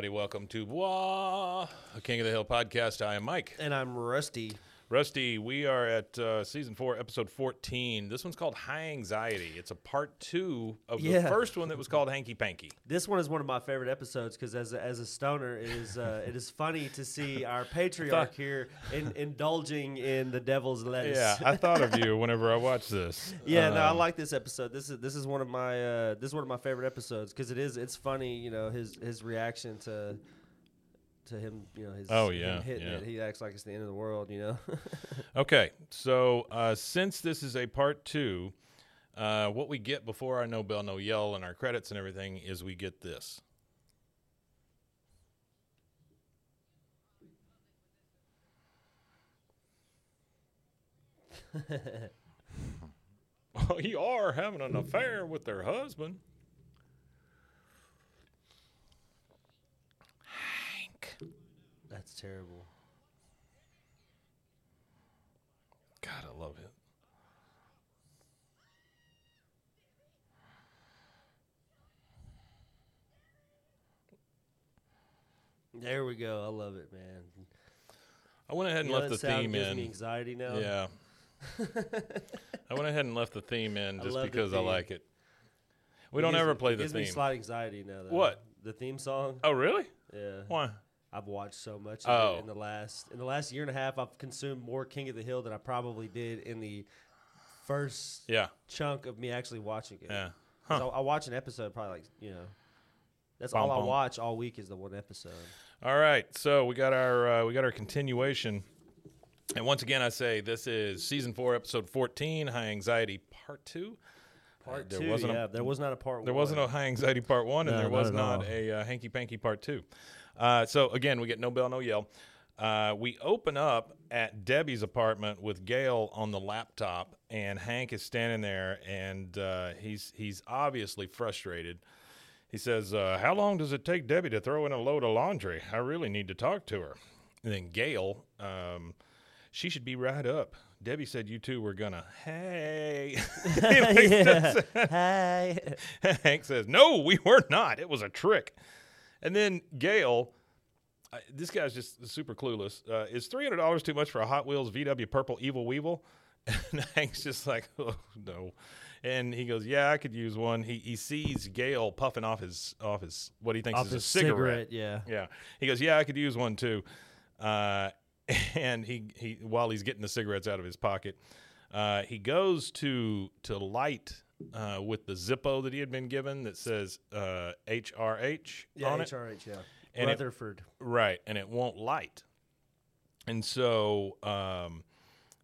Everybody, welcome to a King of the Hill podcast. I am Mike. And I'm rusty. Rusty, we are at uh, season four, episode 14. This one's called High Anxiety. It's a part two of the Yeah. first one that was called Hanky Panky. This one is one of my favorite episodes because as a, as a stoner, it is uh, it is funny to see our patriarch here in, indulging in the devil's lettuce. Yeah, I thought of you whenever I watched this. Yeah, no, I Um, like this episode. This is this is one of my uh, this is one of my favorite episodes because it is it's funny. You know his his reaction to to him. You know his Oh, him yeah, hitting yeah. it. He acts like it's the end of the world. You know. Okay, so uh, since this is a part two, uh, what we get before our No Bell, No Yell and our credits and everything is we get this. well, you are having an affair with their husband. That's terrible. God, I love it. There we go. I love it, man. I went ahead and You know left the theme gives in. me anxiety now. Yeah. I went ahead and left the theme in just the because I like it. We It don't gives ever me- play the gives me theme. slight anxiety now. Though. What? The theme song. Oh, really? Yeah. Why? I've watched so much of Oh. it in the last in the last year and a half. I've consumed more King of the Hill than I probably did in the first Yeah. chunk of me actually watching it. Yeah. 'Cause I, I watch an episode probably like you know. That's Bum, all I watch all week is the one episode. All right. So we got our uh, we got our continuation. And once again, I say this is season four, episode fourteen, High Anxiety Part Two. Part there two, wasn't a- yeah. there was not a part. There one. wasn't a High Anxiety Part One, and there not was at not a uh, Hanky Panky Part Two. Uh, so again, we get no bell, no yell. Uh, we open up at Debbie's apartment with Gail on the laptop, and Hank is standing there, and uh, he's he's obviously frustrated. He says, uh, "How long does it take Debbie to throw in a load of laundry? I really need to talk to her." And then Gail, um, she should be right up. Debbie said you two were gonna. Hey, yeah. Hey. Hank says, "No, we were not. It was a trick." And then Gail, I, this guy's just super clueless. Uh, is three hundred dollars too much for a Hot Wheels VW Purple Evil Weevil? And Hank's just like, "Oh no," and he goes, "Yeah, I could use one." He he sees Gail puffing off his off his what he thinks Off is a cigarette. cigarette, yeah. Yeah. He goes, "Yeah, I could use one too." Uh, and he he while he's getting the cigarettes out of his pocket, uh, he goes to to light uh, with the Zippo that he had been given that says uh, HRH Yeah, on it. HRH, yeah. And it- Right, and it won't light. And so um,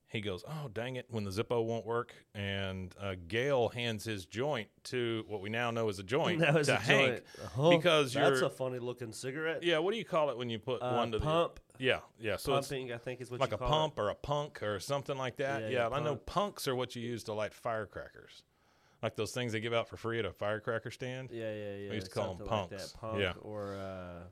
he goes, "Oh dang it!" When the Zippo won't work, and uh, Gail hands his joint to what we now know as a joint to a Hank joint. Huh, because that's a funny looking cigarette. yeah. What do you call it when you put Uh, one to pump, the yeah yeah? So it's pumping, I think is what like you a pump or a punk or something like that. Yeah, Yeah, yeah, I know punks are what you use to light firecrackers, like those things they give out for free at a firecracker stand. Yeah, yeah, yeah. used to call 'em something like punks. that. Punk Yeah. or uh,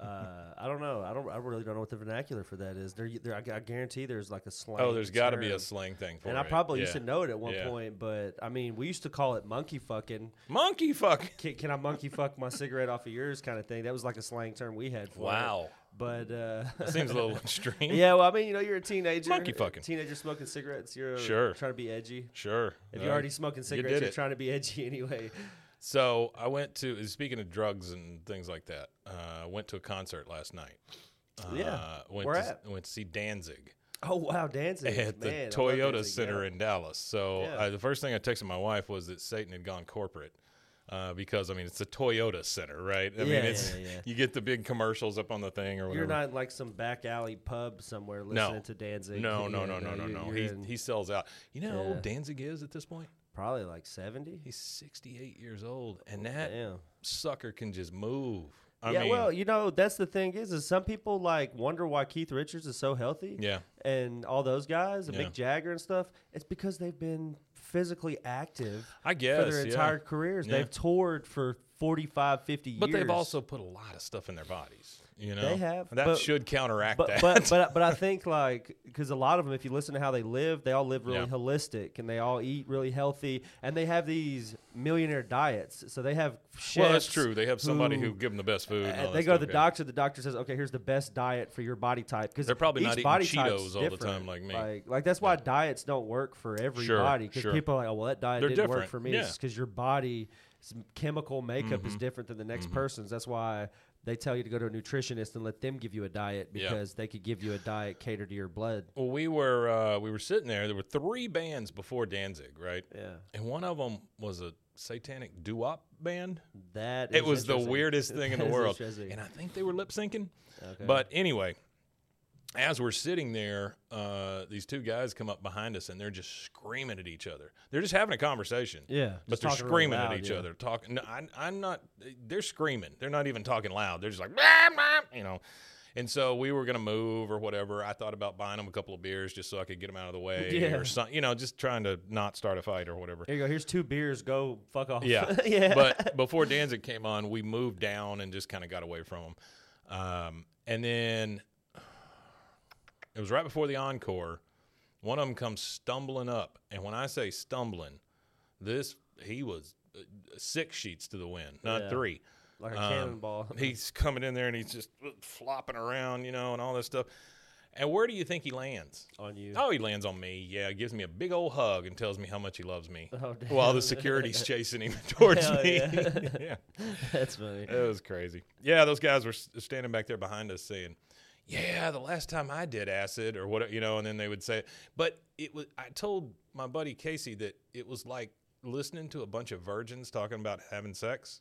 uh, I don't know. I don't. I really don't know what the vernacular for that is. There, there I, I guarantee there's like a slang. Oh, there's got to be a slang thing for And it. I probably used to know it at one Yeah. point, but I mean, we used to call it monkey fucking. monkey fuck. Can, can I monkey fuck my cigarette off of yours, kind of thing? That was like a slang term we had for it. Wow, But uh, that seems a little extreme. yeah, well, I mean, you know, you're a teenager. Monkey fucking. Teenager smoking cigarettes. You're Sure. trying to be edgy. Sure. If Uh, you're already smoking cigarettes, did you're it. trying to be edgy anyway. So I went to speaking of drugs and things like that. Uh, I went to a concert last night. Uh, Yeah. Went Where to, at? went to see Danzig Oh wow, Danzig at the Man, I love Toyota Danzig, Center yeah. in Dallas. So Yeah. uh, the first thing I texted my wife was that Satan had gone corporate. Uh, because I mean it's a Toyota Center, right? I mean Yeah, it's yeah, yeah. you get the big commercials up on the thing or whatever. You're not like some back alley pub somewhere listening no, to Danzig. no, no, no, no, no, no. He in he sells out. You know how old Danzig is at this point? probably like seventy. He's 68 years old, and that Damn. sucker can just move. I yeah, mean, well, you know, that's the thing is, is some people like wonder why Keith Richards is so healthy. yeah. and all those guys, and Yeah. Mick Jagger and stuff, it's because they've been physically active I guess for their yeah. entire careers. Yeah. They've toured for 45, 50 years. But they've also put a lot of stuff in their bodies. You know, They have, That but- should counteract but, that. but but but I think like because a lot of them, if you listen to how they live, they all live really Yeah. holistic and they all eat really healthy, and they have these millionaire diets. So they have chefs. well, that's true. They have somebody who, who- give them the best food. and Uh, they go to the yeah. doctor. The doctor says, "Okay, here's the best diet for your body type." Because They're probably not eating body Cheetos all the time like me. Like, like that's why diets don't work for everybody. Because sure. people are like, "Oh, well, that diet They're didn't work for me." yeah. Mm-hmm. because your body chemical makeup is different than the next person's. That's why they tell you to go to a nutritionist and let them give you a diet Yeah. because they could give you a diet catered to your blood. Well, we were uh, we were sitting there. There were three bands before Danzig, right? Yeah, And one of them was a satanic doo-wop band. that it was the weirdest thing in the world, and I think they were lip syncing. Okay. But anyway, as we're sitting there, uh, these two guys come up behind us and they're just screaming at each other. They're just having a conversation. Yeah, but they're screaming loud, at each yeah. other. Talking. No, I, I'm not. They're screaming. They're not even talking loud. They're just like, "Blah, blah," you know. And so we were gonna move or whatever. I thought about buying them a couple of beers just so I could get them out of the way, Yeah. or something. You know, just trying to not start a fight or whatever. Here you go. Here's two beers. Go fuck off. Yeah, yeah. But before Danzig came on, we moved down and just kind of got away from them. Um, and then it was right before the encore. One of them comes stumbling up, and when I say stumbling, this he was uh, six sheets to the wind, not Yeah. three. like a Um, cannonball. He's coming in there and he's just flopping around, you know, and all this stuff. And where do you think he lands? on you. Oh, he lands on me. Yeah, gives me a big old hug and tells me how much he loves me. Oh, while the security's chasing him towards Hell me. yeah. yeah, That's funny. it was crazy. Yeah, those guys were standing back there behind us saying, "Yeah, the last time I did acid or what, you know," and then they would say, "But it was." I told my buddy Casey that it was like listening to a bunch of virgins talking about having sex.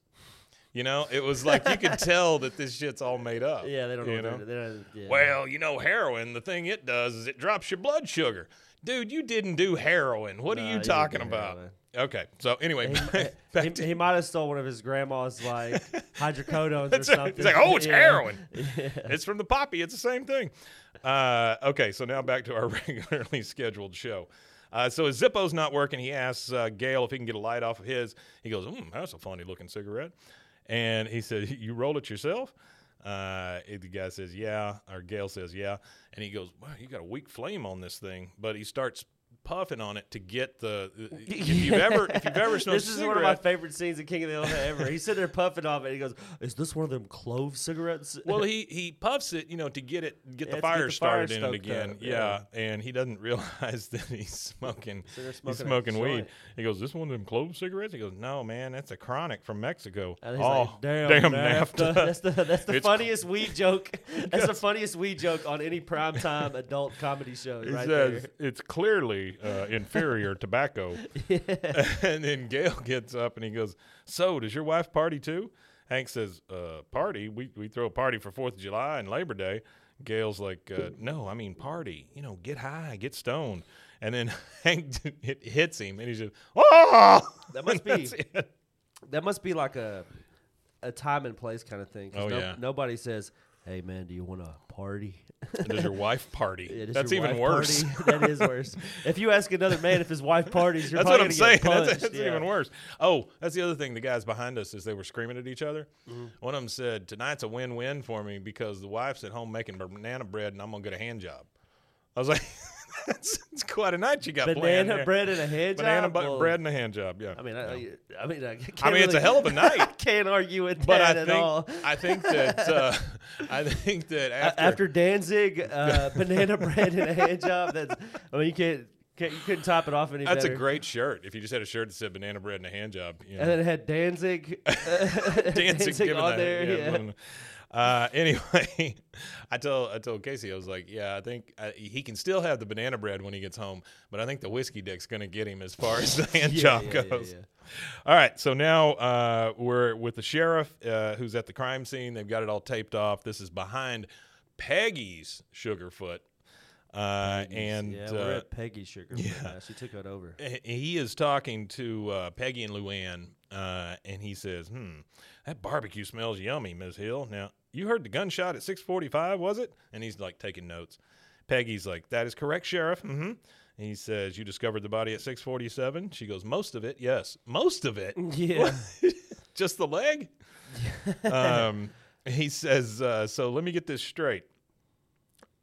You know, it was like you could tell that this shit's all made up. Yeah, they don't know. you what they're, they're yeah. Well, you know, heroin, the thing it does is it drops your blood sugar. Dude, you didn't do heroin. What Nah, are you you talking about? heroin. Okay. So anyway, he, he, to he might have stole one of his grandma's like hydrocodones or something. He's like, oh, it's Yeah. heroin. Yeah. It's from the poppy. It's the same thing. Uh, okay, so now back to our regularly scheduled show. Uh, so his Zippo's not working. He asks uh, Gail if he can get a light off of his. He goes, mm, that's a funny looking cigarette. And he said, you roll it yourself? Uh, the guy says, yeah. Or Gail says, yeah. And he goes, wow, you got a weak flame on this thing. But he starts puffing on it to get the. If you've ever, if you've ever smoked this is one of my favorite scenes in King of the Hill ever. He's sitting there puffing off it. He goes, "Is this one of them clove cigarettes?" well, he he puffs it, you know, to get it get Yeah, the to get fire the started fire in it again. up, yeah. and he doesn't realize that he's smoking. So they're he's smoking weed. joint. He goes, "This one of them clove cigarettes?" He goes, "No, man, that's a chronic from Mexico." And he's oh, like, damn, damn NAFTA. NAFTA. That's the that's the It's- funniest weed joke. That's the funniest weed joke on any primetime adult comedy show. He right says there. it's clearly uh, inferior tobacco. and then Gail gets up and he goes, "So, does your wife party too?" Hank says, uh, "Party? We we throw a party for Fourth of July and Labor Day." Gail's like, uh, "No, I mean party. You know, get high, get stoned." And then Hank it hits him, and he's just, "Oh!" That must be- That must be like a a time and place kind of thing. Oh, no- yeah. Nobody says, "Hey man, do you want to party?" Does your wife party? Yeah, that's even worse. that is worse. If you ask another man if his wife parties, you're That's what I'm saying. get That's, that's yeah. even worse. Oh, that's the other thing. The guys behind us, as they were screaming at each other, Mm-hmm. one of them said, "Tonight's a win-win for me because the wife's at home making banana bread, and I'm gonna get a hand job." I was like, "That's, that's quite a night you got planned Banana bread and a hand banana job. bu- Well, bread and a hand job." Yeah. I mean, I, I, I mean, I, can't I mean, it's a hell of a night. I can't argue with But that I at think all. I think that uh, I think that after, After Danzig, uh, banana bread and a hand job. That's I mean, you can't, can't you couldn't top it off any that's better. a great shirt. If you just had a shirt that said banana bread and a hand job, you know. And then it had Danzig, Danzig giving on that- there. yeah, Yeah, Uh, anyway, I told I told Casey I was like, yeah, I think uh, he can still have the banana bread when he gets home, but I think the whiskey dick's gonna get him as far as the hand Yeah, job yeah, goes. yeah. All right, so now uh, we're with the sheriff uh, who's at the crime scene. They've got it all taped off. This is behind Peggy's Sugarfoot, uh, and yeah, uh, we're at Peggy Sugar. yeah. Yeah, she took it over. he is talking to uh, Peggy and Luann, uh, and he says, "Hmm, that barbecue smells yummy, Miss Hill. Now, you heard the gunshot at 6:45, was it?" And he's like taking notes. Peggy's like, "That is correct, Sheriff." Mm-hmm. He says, "You discovered the body at 6:47." She goes, "Most of it, yes, most of it. Yeah. Just the leg." um, he says, uh, "So let me get this straight."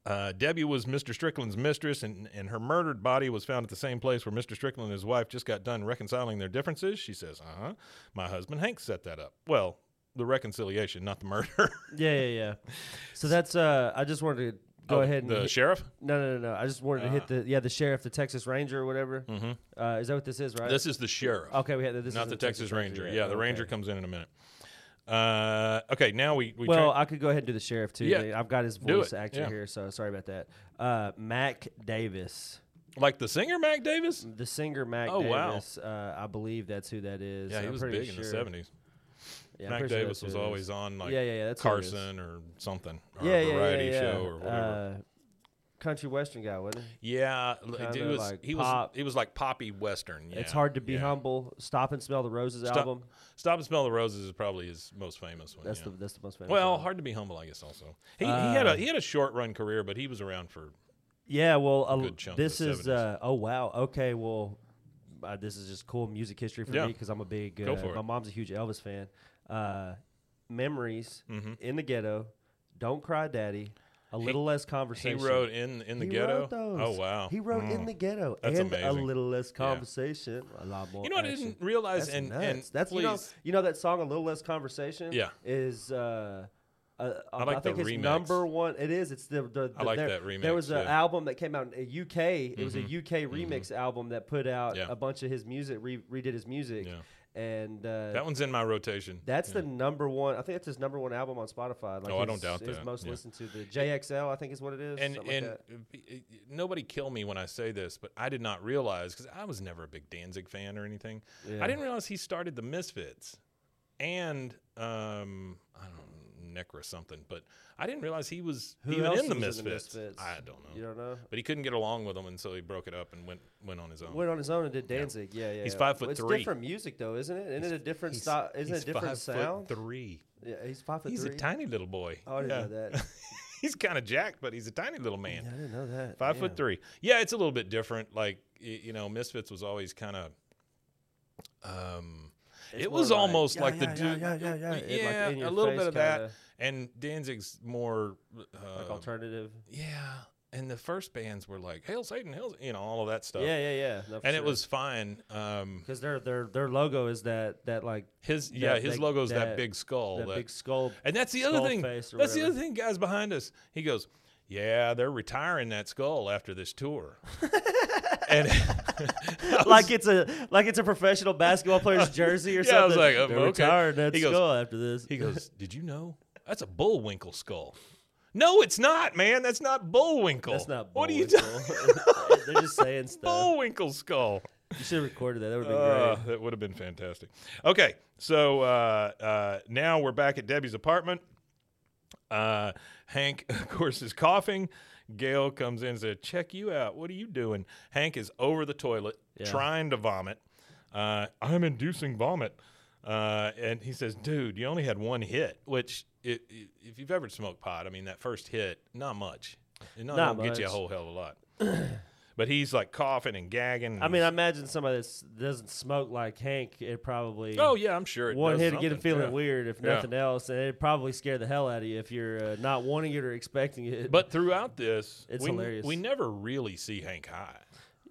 Uh, Debbie was Mr. Strickland's mistress, and, and her murdered body was found at the same place where Mr. Strickland and his wife just got done reconciling their differences. She says, "Uh huh." My husband Hank set that up. Well, the reconciliation, not the murder. yeah, yeah, yeah. So that's uh, I just wanted to go oh, ahead and the hit, sheriff. No, no, no, no. I just wanted uh, to hit ah. the yeah the sheriff, the Texas Ranger or whatever. Mm-hmm. Uh, is that what this is? Right. This is the sheriff. Okay, we had this. Not the, the Texas, Texas Ranger. Ranger. Yeah, the okay. Ranger comes in in a minute. Uh, okay, now we, we well, I could go ahead and do the sheriff too. Yeah, I've got his voice actor yeah. here, so sorry about that. Uh, Mac Davis. Like the singer Mac Davis? The singer Mac oh, Davis. Wow. Uh, I believe that's who that is. Yeah, he I'm was big sure. in the 70s. Yeah, Mac Davis was always on like yeah, yeah, yeah, that's it. Carson or something, or Yeah, a yeah, yeah, variety yeah, show or whatever. Uh, country western guy, wasn't he? Yeah, Kinda it was like he pop. was he was like poppy western. Yeah, It's hard to be yeah. humble. Stop and smell the roses Stop, album. Stop and Smell the Roses is probably his most famous one. That's yeah. the that's the most famous. well, album. hard to be humble, I guess. Also, he, he had Uh, a he had a short run career, but he was around for Yeah, well, a, good chunk of this is 70s. uh, oh wow, okay, well, uh, this is just cool music history for Yeah. me because I'm a big. Uh, it. my mom's a huge Elvis fan. Uh, Memories Mhm. in the ghetto, Don't Cry Daddy, a little less conversation. he wrote in in the He ghetto. Oh wow, He wrote in Mm. the ghetto That's and a little less conversation, a lot more. You know what I didn't realize, That's and nuts. and that's you know you know that song a little less conversation. Yeah. is uh, uh, I like the think it's remix. number one. It is. It's the the. the I like there, that There was an yeah. album that came out in UK. It was a Mhm. UK remix album that put out Yeah. a bunch of his music, re- redid his music, Yeah. And uh, that one's in my rotation. that's Yeah. the number one. I think that's his number one album on Spotify. Like Oh, I don't doubt his that, most yeah. listened to the JXL. I think is what it is. and like and uh, nobody kill me when I say this, but I did not realize because I was never a big Danzig fan or anything. Yeah. I didn't realize he started the Misfits and um, I don't know Necra something, but I didn't realize he was Who even else in the was Misfits. in the Misfits? I don't know, You don't know. but he couldn't get along with them, and so he broke it up and went went on his own. Went on his own and did Danzig. Yeah, yeah. He's yeah. five foot It's three. different music though, isn't it? Isn't it a different He's- style? Isn't it he's a different five foot sound? Three. Yeah, he's five foot He's three. a tiny little boy. Oh, I didn't know that. he's kind of jacked, but he's a tiny little man. I didn't know that. Five foot three. Yeah, it's a little bit different. Like y- you know, Misfits was always kind of. Um, It's it more was like, almost yeah, like the yeah, dude. yeah, yeah, yeah, yeah. It, like, yeah, in your a little face bit of kinda, that. And Danzig's more. Uh, like alternative. yeah, and the first bands were like Hail Satan, Hail, you know, all of that stuff. Yeah, yeah, yeah. No, and it was fine. Um, because their their their logo is that that like his yeah, his that- logo's that, that- big skull. that that- big skull. And that's the other thing. That's the other thing, guys behind us. He goes, "Yeah, they're retiring that skull after this tour." and was- like it's a like it's a professional basketball player's jersey or Yeah, I was something. like, um, They're okay. retiring that He goes- skull after this. he goes, "Did you know that's a bullwinkle skull?" No, it's not, man. That's not bullwinkle. That's not. bullwinkle. What are you talking? They're just saying stuff. Bullwinkle skull. You should have recorded that. That would have been Uh, great. that would have been fantastic. Okay, so uh, uh, now we're back at Debbie's apartment. Uh, Hank, of course, is coughing. Gail comes in and says, Check you out. What are you doing? Hank is over the toilet Yeah. trying to vomit. Uh, I'm inducing vomit. Uh, and he says, Dude, you only had one hit, which, i i if you've ever smoked pot, I mean, that first hit, not much. It not, Not don't get you a whole hell of a lot. but he's like coughing and gagging. I mean, I imagine somebody that doesn't smoke like Hank, it probably oh, yeah, I'm sure. It one hit to get him feeling yeah. weird, if Yeah. nothing else, and it probably scare the hell out of you if you're uh, not wanting it or expecting it. But throughout this, It's we, hilarious. we never really see Hank high.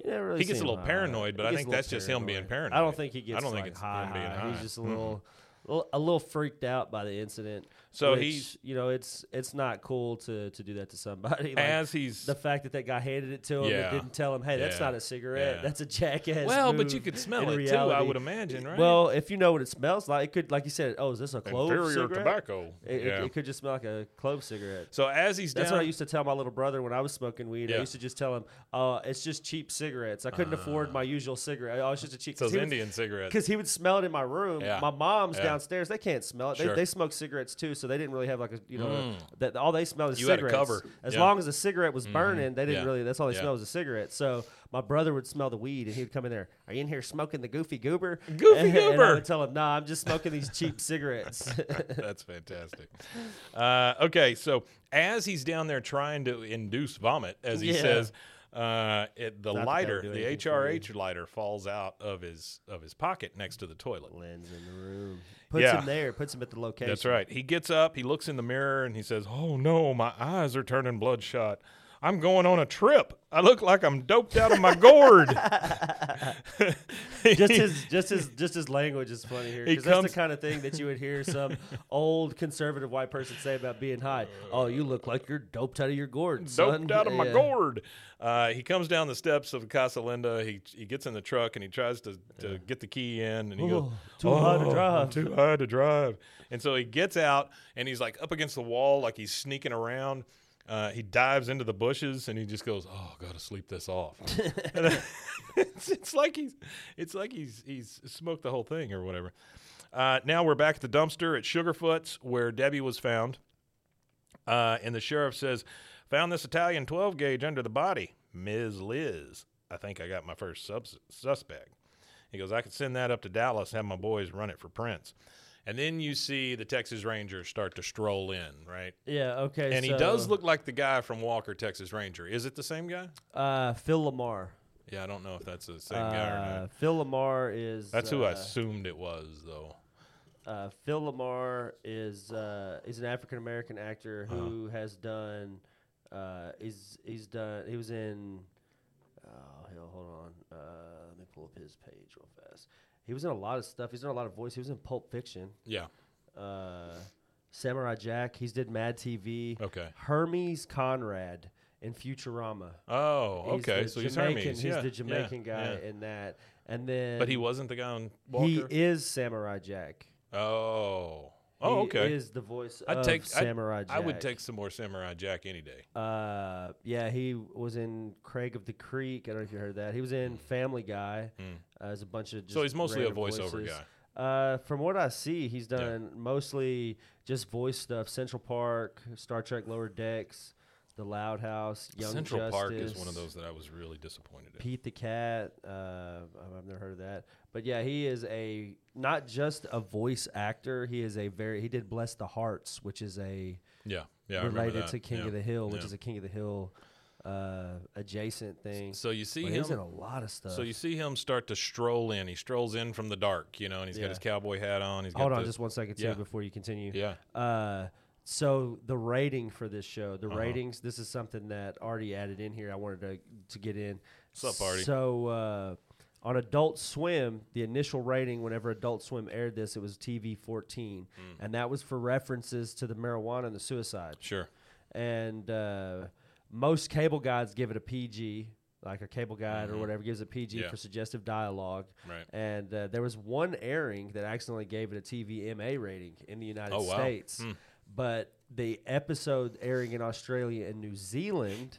You never really He gets a little high. paranoid, but I think that's just him being paranoid. I don't think he gets. I don't think it's high, him being high. He's just a little, little- a little freaked out by the incident. So which, he's- you know, it's it's not cool to to do that to somebody. Like, As he's the fact that that guy handed it to him Yeah. and didn't tell him, "Hey, that's Yeah. not a cigarette. Yeah. That's a jackass." well, but you could smell it too. I would imagine, right? Well, if you know what it smells like, it could, like you said, oh, is this a clove inferior cigarette? tobacco. It, it- yeah. it could just smell like a clove cigarette. so as he's That's down, what I used to tell my little brother when I was smoking weed. I used to just tell him, uh, it's just cheap cigarettes. I couldn't afford my usual cigarette. Oh, it's just a cheap. Those Indian cigarettes. Because he would smell it in my room. Yeah. My mom's downstairs. They can't smell it. They, Sure. they smoke cigarettes too, so they didn't really have like a you know Mm. that all they smelled is You had a cigarettes. cover. As Yeah. long as the cigarette was burning, they didn't Yeah. really. That's all they Yeah. smelled was a cigarette. So my brother would smell the weed, and he would come in there. Are you in here smoking the Goofy Goober? Goofy and, And I Goober. would tell him, No, I'm just smoking these cheap cigarettes. That's fantastic. Uh, okay, so as he's down there trying to induce vomit, as he says, uh, it, the Not that that would lighter, the anything for me. HRH lighter, falls out of his of his pocket next to the toilet. Lens in the room. Puts Yeah. him there. Puts him at the location. That's right. He gets up, he looks in the mirror, and he says, "Oh no, my eyes are turning bloodshot. I'm going on a trip. I look like I'm doped out of my gourd." just his just his just his language is funny here He because that's the kind of thing that you would hear some old conservative white person say about being high. Oh, you look like you're doped out of your gourd, son. doped out of my Yeah. gourd. Uh, he comes down the steps of Casa Linda. He he gets in the truck and he tries to, to get the key in, and he goes, Oh, too high to "Oh, drive." Too high to drive." And so he gets out and he's like up against the wall, like he's sneaking around. Uh, he dives into the bushes and he just goes, "Oh, gotta sleep this off." It's, it's like he's it's like he's he's smoked the whole thing or whatever. Uh, now we're back at the dumpster at Sugarfoot's where Debbie was found. Uh, and the sheriff says, Found this Italian 12 gauge under the body. Ms. Liz. I think I got my first subs- suspect. He goes, I could send that up to Dallas, have my boys run it for prints. And then you see the Texas Rangers start to stroll in, right? Yeah. Okay. And he does look like the guy from Walker, Texas Ranger. Is it the same guy? Uh, Phil LaMarr. Yeah, I don't know if that's the same guy or Uh, not. Phil LaMarr is. That's who I uh, assumed it was, though. Uh, Phil LaMarr is uh, is an African American actor Uh-huh. who has done. Uh, he's he's done. He was in. Oh hell, hold on. Uh, let me pull up his page real fast. He was in a lot of stuff. He's done a lot of voice. He was in Pulp Fiction. Yeah. Uh, Samurai Jack. He's did Mad TV. Okay. Hermes Conrad in Futurama. Oh, okay. the So he's Jamaican, Hermes. He's yeah, the yeah, Jamaican guy yeah. in that. And then But he wasn't the guy on Walker? he is Samurai Jack. Oh. Oh, He okay. is the voice I'd of take I'd- Samurai Jack. I would take some more Samurai Jack any day. Uh, yeah, he was in Craig of the Creek. I don't know if you heard that. He was in Family Guy. Uh, as a bunch of just Hmm. So he's mostly a voiceover voices. guy. Uh, from what I see, he's done mostly just voice stuff. Central Park, Star Trek Lower Decks, The Loud House, Young Central Justice, Park is one of those that I was really disappointed in. Pete the Cat. Uh, I've never heard of that, but yeah, he is a not just a voice actor. He is a very he did Bless the Hearts, which is a Yeah, yeah, related to King Yeah, of the Hill, which yeah. is a King of the Hill uh, adjacent thing. So you see But him. he's in a lot of stuff. So you see him start to stroll in. He strolls in from the dark, you know, and he's Yeah. got his cowboy hat on. He's got Hold on, the- just one second too Yeah. before you continue. yeah. Uh, so the rating for this show, the Uh-huh. ratings. This is something that Artie added in here. I wanted to to get in. What's up, Artie? So uh, on Adult Swim, the initial rating whenever Adult Swim aired this, it was TV 14, Hmm. and that was for references to the marijuana and the suicide. Sure. And uh, most cable guides give it a PG. Like a cable guide or whatever gives it PG Mm-hmm. Yeah. for suggestive dialogue, Right. and uh, there was one airing that accidentally gave it a TVMA rating in the United Oh, wow. States. Hmm. But the episode airing in Australia and New Zealand,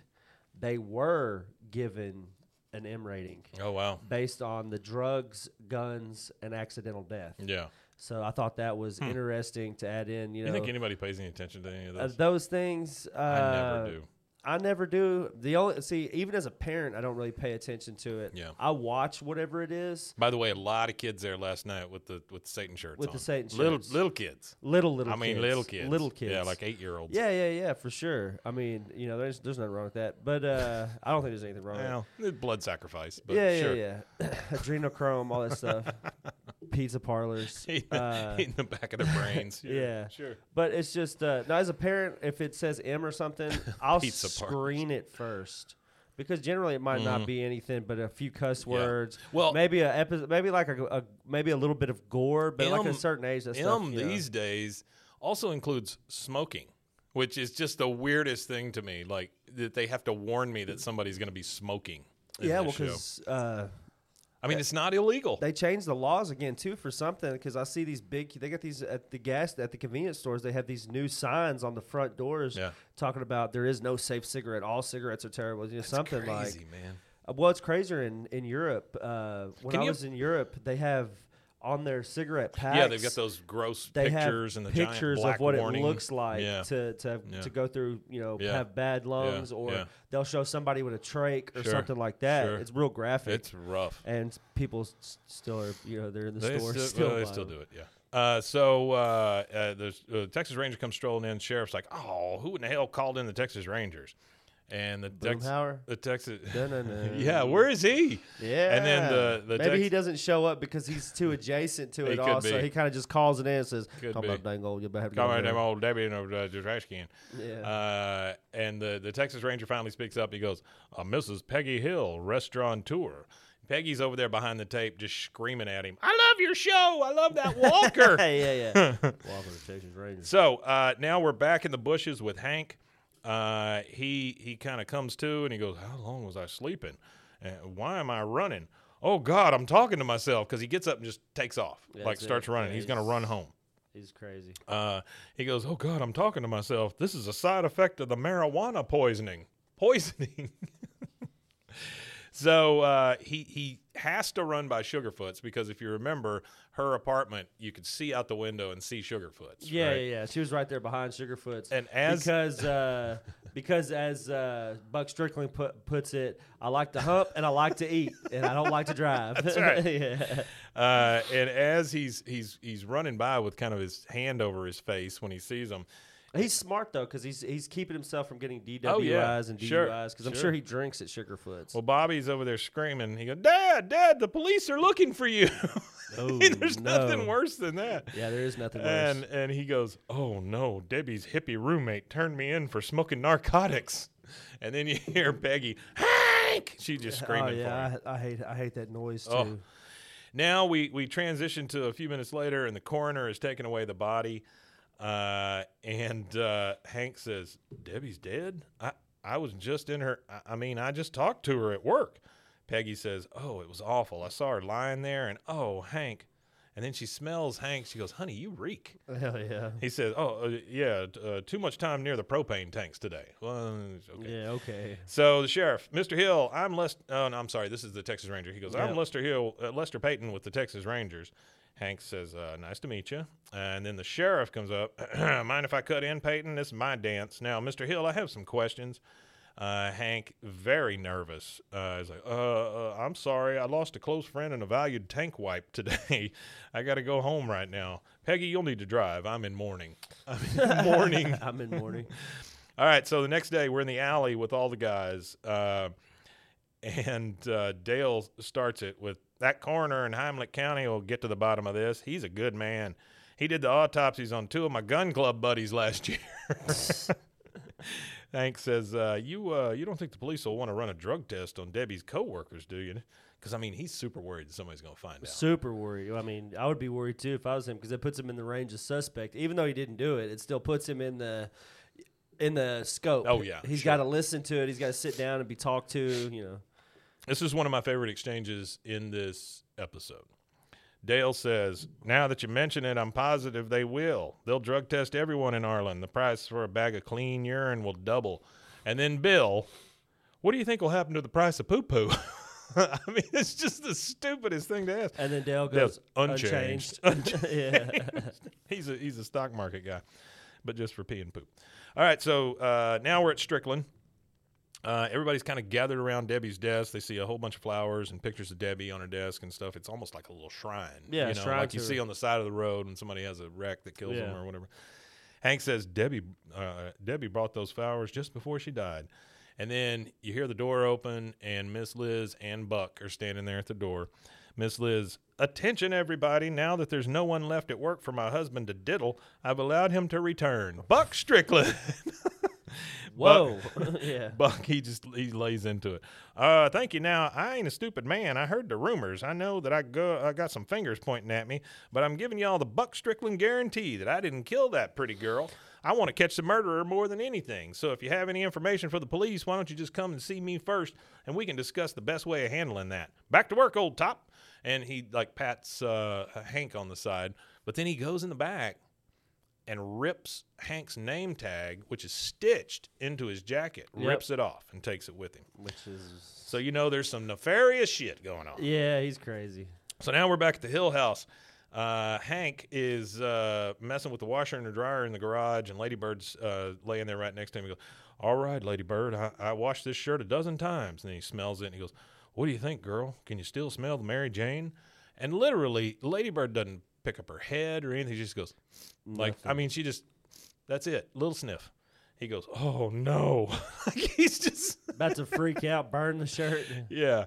they were given an M rating Oh wow. based on the drugs, guns, and accidental death. Yeah. So I thought that was interesting to add in. You You know, think anybody pays any attention to any of uh, those? those things. Uh, I never do. I never do. The only see, even as a parent, I don't really pay attention to it. Yeah. I watch whatever it is. By the way, a lot of kids there last night with the with the Satan shirts With the. Satan shirts. little little kids. Little little. Kids. I mean, kids. little kids. Little kids. Yeah, like eight year olds. Yeah, yeah, yeah, for sure. I mean, you know, there's there's nothing wrong with that, but uh, I don't think there's anything wrong. with it. Blood sacrifice. But yeah, sure. yeah, yeah. Adrenochrome, all that stuff. Pizza parlors. Eating, Uh, eating the back of their brains. yeah. sure. But it's just uh, now as a parent, if it says M or something, I'll Pizza parlors. screen it first. Because generally it might not be anything but a few cuss. Yeah. words. Well- maybe a epi- maybe like a, a maybe a little bit of gore, but like at a M- certain age, that stuff. M know. these days also includes smoking, which is just the weirdest thing to me. Like that they have to warn me that somebody's going to be smoking. in yeah, well, this show. because uh, I mean, it's not illegal. they changed the laws again too for something. Because I see these big, they got these at the gas at the convenience stores. They have these new signs on the front doors Yeah. talking about there is no safe cigarette. All cigarettes are terrible. You know, something like Crazy, man. Uh, Well, it's crazier in in Europe. Uh, when Can I was in Europe, they have on their cigarette packs. Yeah, they've got those gross They pictures have and the pictures giant black of what warning. it looks like Yeah. to to, Yeah. to go through. You know, Yeah. have bad lungs, or they'll show somebody with a trach or Sure, something like that. sure. It's real graphic. It's rough. and people s- still are. You know, they're in the They store still, still. well, they still do it, yeah. Uh, so uh, uh, the uh, Texas Ranger comes strolling in. Sheriff's like, "Oh, who in the hell called in the Texas Rangers?" And the Tex- Boomhauer? the Texas, Dun-dun-dun. yeah, where is he? Yeah, And then the the maybe he doesn't show up because he's too adjacent to He it. could all, so be. he kind of just calls it in and says, Could "Talk be. dang old, you better have to Call go my there." name old Debbie in the uh, trash can. Yeah. Uh, and the, the Texas Ranger finally speaks up. He goes, uh, Mrs. Peggy Hill, restaurateur. Peggy's over there behind the tape just screaming at him, I love your show. I love that Walker. Hey, yeah, yeah. To Texas Rangers. So uh, now we're back in the bushes with Hank. Uh, he he kind of comes to and he goes, "How long was I sleeping? And why am I running? Oh God, I'm talking to myself." Because he gets up and just takes off, Yeah, like that's it. starts running. Yeah, he's gonna run home. He's crazy. Uh, he goes, "Oh God, I'm talking to myself. This is a side effect of the marijuana poisoning. Poisoning." so uh, he he has to run by Sugarfoot's because if you remember her apartment, you could see out the window and see Sugarfoot's. Yeah, right? yeah, yeah. She was right there behind Sugarfoot's. And as- because uh, because as uh, Buck Strickland put, puts it, I like to hump and I like to eat and I don't like to drive. That's right. yeah. Uh, and as he's he's he's running by with kind of his hand over his face when he sees him, He's smart though because he's he's keeping himself from getting DWIs Oh, yeah. and Sure, DUIs because I'm sure. sure he drinks at Sugarfoot's. well, Bobby's over there screaming. He goes, "Dad, Dad, the police are looking for you." Oh, There's no. nothing worse than that. yeah, there is nothing worse. And and he goes, "Oh no, Debbie's hippie roommate turned me in for smoking narcotics." And then you hear Peggy, "Hank!" She just oh screaming for him. yeah, I, I hate I hate that noise oh. too. Oh. Now we we transition to a few minutes later, and the coroner is taking away the body, uh, and uh, Hank says, "Debbie's dead. I I was just in her. I, I mean, I just talked to her at work." Peggy says, "Oh, it was awful. I saw her lying there, and oh, Hank." And then she smells Hank. She goes, "Honey, you reek." Hell yeah. He says, "Oh, uh, yeah, uh, too much time near the propane tanks today." Well, okay. Yeah. Okay. So the sheriff, Mr. Hill, I'm Lester. Oh, no, I'm sorry. This is the Texas Ranger. He goes, I'm. Lester Hill, uh, Lester Payton with the Texas Rangers. Hank says, uh, "Nice to meet you." And then the sheriff comes up. Mind if I cut in, Peyton? This is my dance. Now, Mr. Hill, I have some questions. Uh, Hank, very nervous, uh, is like, uh, uh, "I'm sorry, I lost a close friend and a valued tank wipe today. I got to go home right now. Peggy, you'll need to drive. I'm in mourning. I'm in mourning." I'm in mourning. All right, so the next day we're in the alley with all the guys, uh, and uh, Dale starts it with that coroner in Heimlich County will get to the bottom of this. He's a good man. He did the autopsies on two of my gun club buddies last year. Hank says, uh, "You uh, you don't think the police will want to run a drug test on Debbie's coworkers, do you?" Because I mean, he's super worried that somebody's going to find out. Super worried. I mean, I would be worried too if I was him because it puts him in the range of suspect. Even though he didn't do it, it still puts him in the in the scope. Oh, yeah, he's sure. got to listen to it. He's got to sit down and be talked to. You know. This is one of my favorite exchanges in this episode. Dale says, Now that you mention it, I'm positive they will. They'll drug test everyone in Arlen. The price for a bag of clean urine will double. And then Bill, what do you think will happen to the price of poo poo? I mean, it's just the stupidest thing to ask. And then Dale Dale's goes unchanged. yeah. he's a he's a stock market guy, but just for pee and poop. All right, so uh, now we're at Strickland. Uh, everybody's kind of gathered around Debbie's desk. They see a whole bunch of flowers and pictures of Debbie on her desk and stuff. It's almost like a little shrine. Yeah, you know, shrine like you see on the side of the road when somebody has a wreck that kills them or whatever. Hank says Debbie uh, Debbie brought those flowers just before she died. And then you hear the door open, and Miss Liz and Buck are standing there at the door. Miss Liz, attention everybody! Now that there's no one left at work for my husband to diddle, I've allowed him to return. Buck Strickland. Whoa. yeah. Buck, he just he lays into it. Uh, thank you. Now I ain't a stupid man. I heard the rumors. I know that I go I got some fingers pointing at me, but I'm giving y'all the Buck Strickland guarantee that I didn't kill that pretty girl. I want to catch the murderer more than anything. So if you have any information for the police, why don't you just come and see me first, and we can discuss the best way of handling that. Back to work, old top. And he like pats uh, Hank on the side, but then he goes in the back and rips Hank's name tag, which is stitched into his jacket, Yep. rips it off and takes it with him. Which is. So you know there's some nefarious shit going on. Yeah, he's crazy. So now we're back at the Hill House. Uh, Hank is uh, messing with the washer and the dryer in the garage, and Ladybird's uh, laying there right next to him. He goes, "All right, Ladybird, I, I washed this shirt a dozen times." And he smells it, and he goes, "What do you think, girl? Can you still smell the Mary Jane?" And literally, Ladybird doesn't pick up her head or anything. She just goes, like, I mean, she just, that's it, little sniff. He goes, "Oh no!" like he's just About to freak out, burn the shirt. yeah.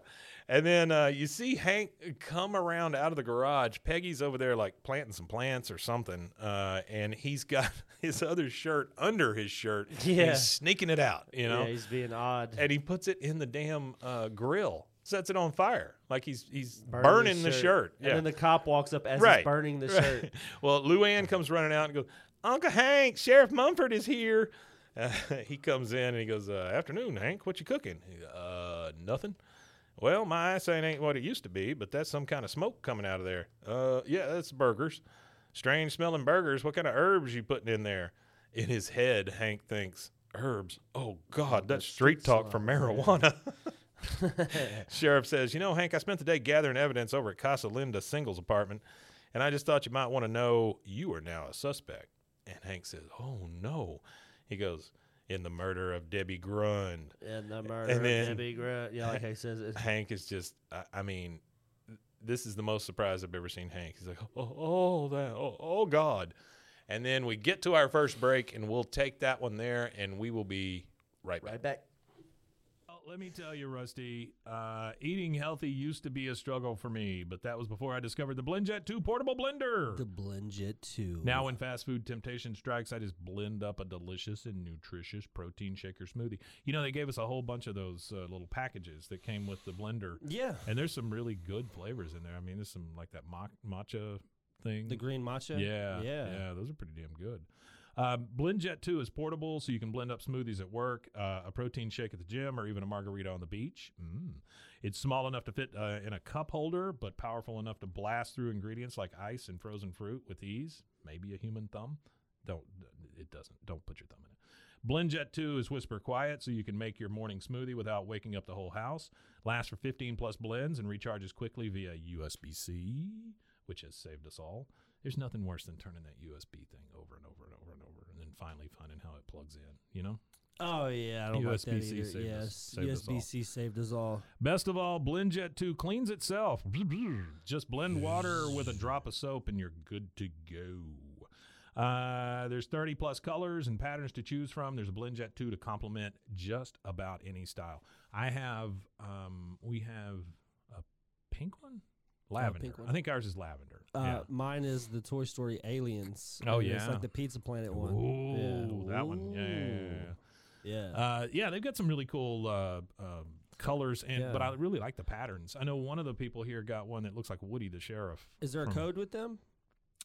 And then uh, you see Hank come around out of the garage. Peggy's over there like planting some plants or something, uh, and he's got his other shirt under his shirt. Yeah. he's sneaking it out, you know. Yeah, he's being odd. and he puts it in the damn uh, grill, sets it on fire, like he's he's burning, Burning the his shirt. And then the cop walks up as Right. he's burning the Right. shirt. well, Luann comes running out and goes, Uncle Hank, Sheriff Mumford is here. Uh, he comes in and he goes, uh, Afternoon, Hank. What you cooking? Uh, nothing. Well, my eyesight ain't what it used to be, but that's some kind of smoke coming out of there. Uh, yeah, that's burgers. Strange smelling burgers. What kind of herbs you putting in there? In his head, Hank thinks, Herbs. Oh, God, that's street talk for marijuana. Sheriff says, You know, Hank, I spent the day gathering evidence over at Casa Linda Singles apartment, and I just thought you might want to know you are now a suspect. And Hank says, Oh, no. He goes, In the murder of Debbie Grund. And the murder And of Debbie Grant. Yeah, like I says, it. Hank is just, I, I mean, this is the most surprised I've ever seen Hank. He's like, Oh, oh, that, oh, oh, God. And then we get to our first break, and we'll take that one there, and we will be right back. right back. Let me tell you, Rusty, uh, eating healthy used to be a struggle for me, but that was before I discovered the BlendJet 2 portable blender. The BlendJet 2. now, when fast food temptation strikes, I just blend up a delicious and nutritious protein shaker smoothie. You know, they gave us a whole bunch of those uh, little packages that came with the blender, Yeah. and there's some really good flavors in there. I mean, there's some like that ma- matcha thing. the green matcha? Yeah, Yeah. yeah, those are pretty damn good. Um, BlendJet 2 is portable, so you can blend up smoothies at work, uh, a protein shake at the gym, or even a margarita on the beach. Mm. It's small enough to fit uh, in a cup holder, but powerful enough to blast through ingredients like ice and frozen fruit with ease. Maybe a human thumb. Don't it doesn't. Don't put your thumb in it. BlendJet 2 is whisper quiet, so you can make your morning smoothie without waking up the whole house. Lasts for 15 plus blends and recharges quickly via USB C, which has saved us all. There's nothing worse than turning that USB thing over and over and over and over, finally finding how it plugs in. You know. Oh, yeah. I don't like that either. saved yes. saved us all. USB C saved us all. Best of all, BlendJet 2 cleans itself. Just blend water with a drop of soap and you're good to go. Uh, there's 30 plus colors and patterns to choose from. There's a BlendJet 2 to complement just about any style. I have, um, we have a pink one? Lavender. pink one. I think ours is lavender. Uh, yeah. Mine is the Toy Story Aliens. Oh, yeah, It's like the Pizza Planet one. Ooh, that one. Yeah, yeah, yeah, yeah. Yeah. Uh, yeah, they've got some really cool uh, uh, colors, and but I really like the patterns. I know one of the people here got one that looks like Woody the Sheriff. is there a code with them?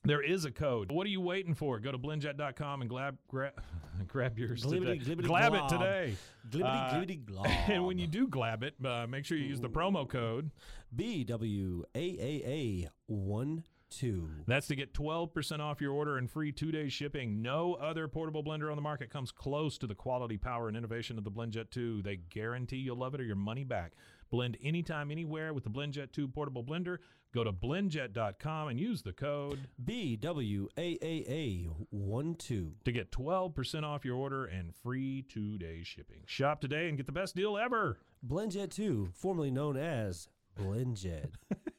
There is a code. What are you waiting for? Go to blendjet.com and grab grab, grab yours Glibbity, today. glibbity, Glab it today. Glibbity, Uh, glibbity, glob. And when you do glab it, uh, make sure you use the promo code. BWAAA 1 2. That's to get 12% off your order and free two day shipping. No other portable blender on the market comes close to the quality, power, and innovation of the BlendJet 2. They guarantee you'll love it or your money back. Blend anytime, anywhere with the BlendJet 2 portable blender. Go to blendjet.com and use the code B W A A A one two. to get 12% off your order and free two day shipping. Shop today and get the best deal ever. Blendjet two, formerly known as Blendjet.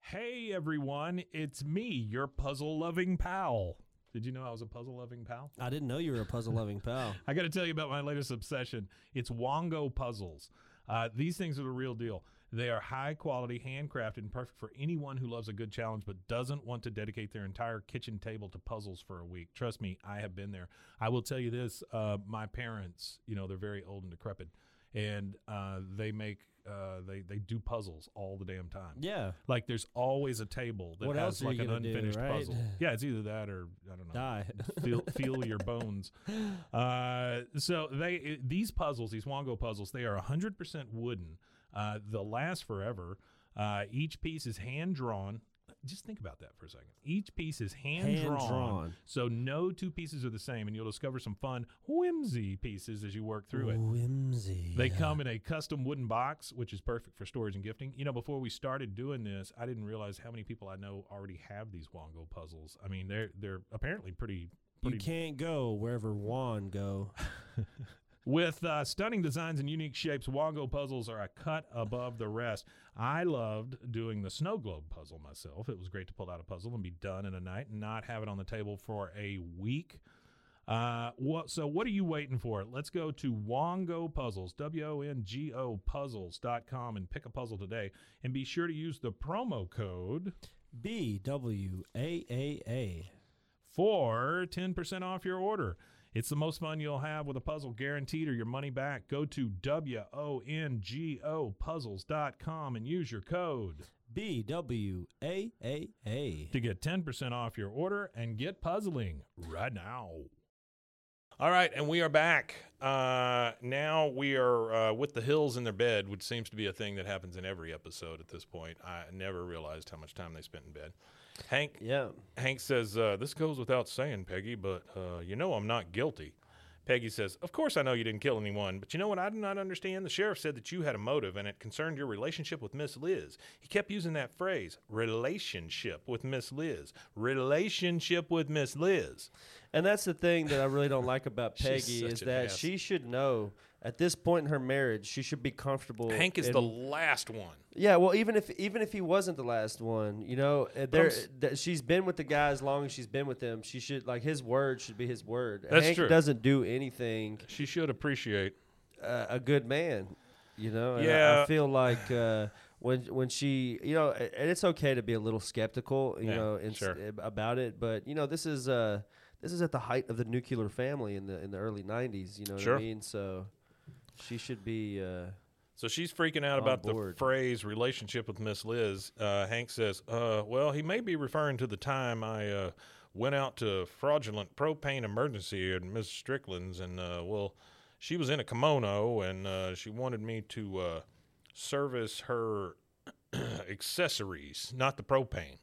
Hey everyone, it's me, your puzzle loving pal. Did you know I was a puzzle loving pal? I didn't know you were a puzzle loving pal. I got to tell you about my latest obsession. It's Wongo puzzles. Uh, these things are the real deal. They are high quality, handcrafted, and perfect for anyone who loves a good challenge but doesn't want to dedicate their entire kitchen table to puzzles for a week. Trust me, I have been there. I will tell you this: uh, my parents, you know, they're very old and decrepit, and uh, they make uh, they they do puzzles all the damn time. Yeah. Like there's always a table that What has like an gonna do, unfinished right? puzzle. Yeah, it's either that or I don't know Die. feel feel your bones. Uh, so they these puzzles, these Wongo puzzles, they are 100% wooden. Uh, they'll last forever. Uh, each piece is hand drawn. Just think about that for a second. Each piece is hand drawn, Hand-drawn. so no two pieces are the same, and you'll discover some fun whimsy pieces as you work through it. Whimsy. They come in a custom wooden box, which is perfect for storage and gifting. You know, before we started doing this, I didn't realize how many people I know already have these Wongo puzzles. I mean, they're they're apparently pretty You pretty can't go wherever Juan go. with uh, stunning designs and unique shapes. Wongo puzzles are a cut above the rest. I loved doing the snow globe puzzle myself. It was great to pull out a puzzle and be done in a night and not have it on the table for a week. Uh, what, so what are you waiting for? Let's go to Wongo Puzzles, W-O-N-G-O puzzles.com and pick a puzzle today. And be sure to use the promo code B W A A A. for 10% off your order. It's the most fun you'll have with a puzzle guaranteed or your money back. Go to W-O-N-G-O puzzles.com and use your code B W A A A. to get 10% off your order and get puzzling right now. All right, and we are back. Uh, now we are uh, with the hills in their bed, which seems to be a thing that happens in every episode at this point. I never realized how much time they spent in bed. Hank, Yeah. Hank says, uh, This goes without saying, Peggy, but uh, you know I'm not guilty. Peggy says, Of course I know you didn't kill anyone, but you know what I do not understand? The sheriff said that you had a motive and it concerned your relationship with Miss Liz. He kept using that phrase, relationship with Miss Liz. Relationship with Miss Liz. And that's the thing that I really don't like about Peggy is that ass. she should know at this point in her marriage she should be comfortable. Hank is in- the last one. yeah. Well, even if even if he wasn't the last one, you know, uh, there that she's been with the guy as long as she's been with him. She should like his word should be his word. That's Hank true. doesn't do anything She should appreciate. uh, a good man. You know, and I- Yeah. I, feel like uh, when when she, you know, and it's okay to be a little skeptical, you Yeah, know, in, sure. about it. But you know, this is uh, this is at the height of the nuclear family in the in the early '90s. You know what I mean? So she should be. Uh, So she's freaking out about board. the phrase relationship with Miss Liz. Uh, Hank says, uh, well, he may be referring to the time I uh, went out to fraudulent propane emergency at Miss Strickland's, and, uh, well, she was in a kimono, and uh, she wanted me to uh, service her accessories, not the propane.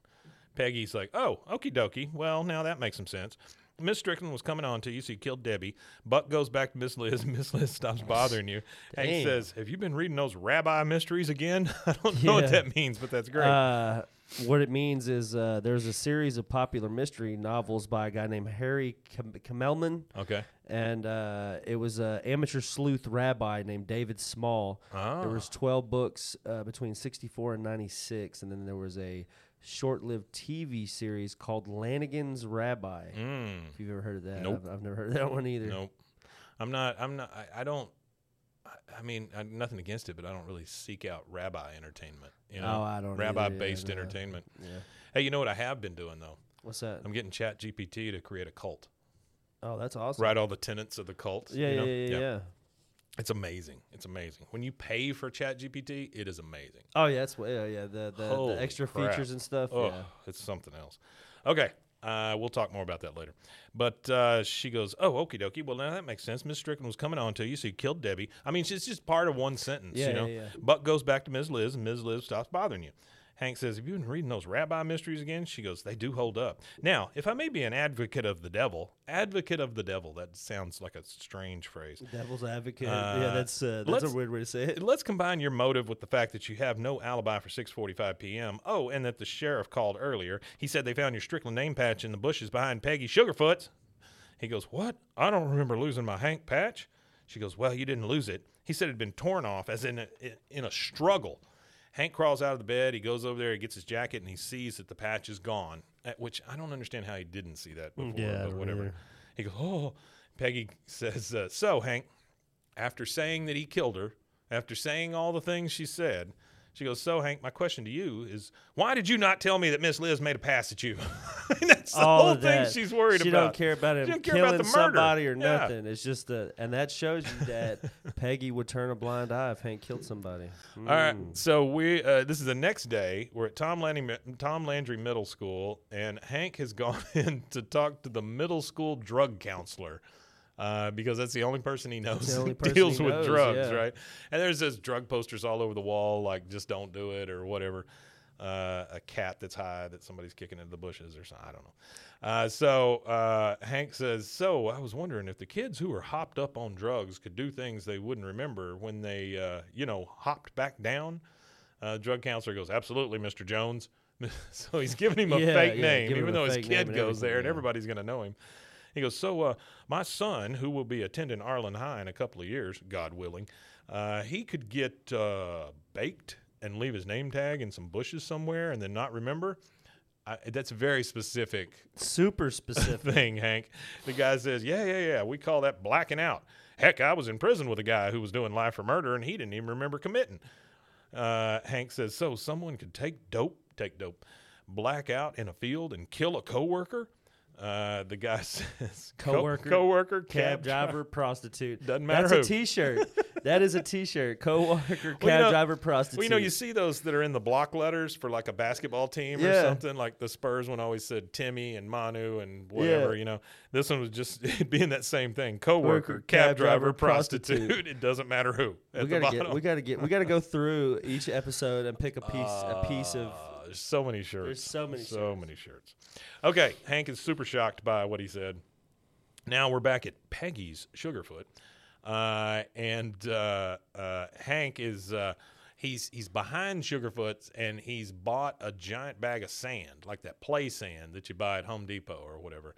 Peggy's like, oh, okie dokie. Well, now that makes some sense. Miss Strickland was coming on to you, so you killed Debbie. Buck goes back to Miss Liz. Miss Liz stops bothering you. and he says, Have you been reading those rabbi mysteries again? I don't know what Yeah. that means, but that's great. Uh, what it means is uh, there's a series of popular mystery novels by a guy named Harry Kam- Kamelman, okay. and uh, it was an amateur sleuth rabbi named David Small. Ah. There was 12 books uh, between 64 and 96, and then there was a short-lived TV series called Lanigan's Rabbi. Mm. If you've ever heard of that, Nope. I've, I've never heard of that one either. Nope. I'm not, I'm not, I, I don't, I, I mean, I, nothing against it, but I don't really seek out rabbi entertainment. You know? Oh, I don't Rabbi-based no. entertainment. Yeah. Hey, you know what I have been doing, though? What's that? I'm getting Chat GPT to create a cult. oh, that's awesome. Write all the tenets of the cult. Yeah, you yeah, yeah, yeah, yeah. It's amazing. It's amazing. When you pay for Chat GPT, it is amazing. Oh yeah, that's what- yeah, yeah. The the, the extra crap. features and stuff. Oh, Yeah. it's something else. Okay. Uh, we'll talk more about that later. But uh, she goes, Oh, okie dokie. Well, now that makes sense. Miss Strickland was coming on to you, so you killed Debbie. I mean, it's just part of one sentence, Yeah, you know? yeah, yeah. Buck goes back to Ms. Liz, and Ms. Liz stops bothering you. Hank says, Have you been reading those rabbi mysteries again? She goes, They do hold up. Now, if I may be an advocate of the devil, advocate of the devil, that sounds like a strange phrase. Devil's advocate. Uh, yeah, that's uh, that's a weird way to say it. Let's combine your motive with the fact that you have no alibi for 6:45 p.m. Oh, and that the sheriff called earlier. He said they found your Strickland name patch in the bushes behind Peggy Sugarfoot's. He goes, "What? I don't remember losing my Hank patch." She goes, "Well, you didn't lose it. He said it had been torn off, as in a, in a struggle." Hank crawls out of the bed. He goes over there. He gets his jacket, and he sees that the patch is gone. At which I don't understand how he didn't see that before. yeah, but whatever. either. He goes, "Oh." Peggy says, uh, "So, Hank, after saying that he killed her, after saying all the things she said, she goes, So, Hank, my question to you is why did you not tell me that Miss Liz made a pass at you? And That's the All whole thing she's worried she about. don't care about him She don't care killing about the murder. somebody or Yeah. nothing. It's just a, and that shows you that Peggy would turn a blind eye if Hank killed somebody. All right, Mm. so we uh, this is the next day. We're at Tom Landry, Tom Landry Middle School, and Hank has gone in to talk to the middle school drug counselor uh, because that's the only person he knows that deals with knows, drugs, yeah. right? And there's those drug posters all over the wall, like "just don't do it" or whatever. Uh, a cat that's high that somebody's kicking into the bushes or something. I don't know. Uh, so uh, Hank says, "So I was wondering if the kids who were hopped up on drugs could do things they wouldn't remember when they, uh, you know, hopped back down." Uh, drug counselor goes, "Absolutely, Mr. Jones." so he's giving him a Yeah, fake yeah, name, even though his kid goes there and everybody's going to know him. He goes, "So uh, my son, who will be attending Arlen High in a couple of years, God willing, uh, he could get uh, baked and leave his name tag in some bushes somewhere and then not remember." I, that's a very specific Super specific. thing, Hank. The guy says, "Yeah, yeah, yeah. We call that blacking out." Heck, I was in prison with a guy who was doing life for murder, and he didn't even remember committing. Uh, Hank says, "So someone could take dope, take dope, black out in a field and kill a coworker." Uh, the guy says, Co- Coworker, coworker, cab driver, prostitute. Doesn't matter That's who. a T-shirt. that is a T-shirt. Co-worker, cab Well, you know- driver, prostitute. Well, you know, you see those that are in the block letters for like a basketball team or something. Like the Spurs one always said Timmy and Manu and whatever. Yeah. You know, this one was just being that same thing: coworker, Worker, cab, cab driver, driver, prostitute. prostitute. it doesn't matter who. We gotta get. We gotta get. We gotta go through each episode and pick a piece. a piece of. Uh, there's so many shirts. There's so many So shirts. many shirts. Okay, Hank is super shocked by what he said. Now we're back at Peggy's Sugarfoot, uh, and uh, uh, Hank is uh, he's he's behind Sugarfoot's, and he's bought a giant bag of sand, like that play sand that you buy at Home Depot or whatever.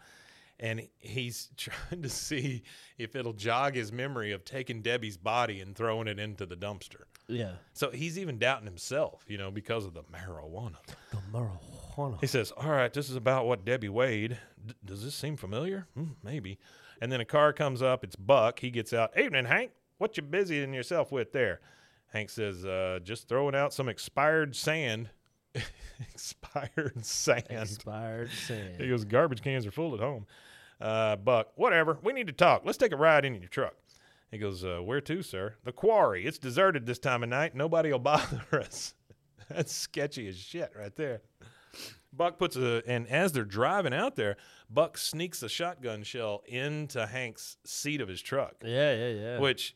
And he's trying to see if it'll jog his memory of taking Debbie's body and throwing it into the dumpster. Yeah. So he's even doubting himself, you know, because of the marijuana. The marijuana. He says, All right, this is about what Debbie weighed. D- does this seem familiar? Hmm, maybe. And then a car comes up. It's Buck. He gets out. Evening, Hank. What you busying yourself with there? Hank says, uh, Just throwing out some expired sand. expired sand. Expired sand. He goes, Garbage cans are full at home. Uh, Buck, whatever. We need to talk. Let's take a ride in your truck. He goes, uh, Where to, sir? The quarry. It's deserted this time of night. Nobody will bother us. That's sketchy as shit right there. Buck puts a, and as they're driving out there, Buck sneaks a shotgun shell into Hank's seat of his truck, Yeah, yeah, yeah. which,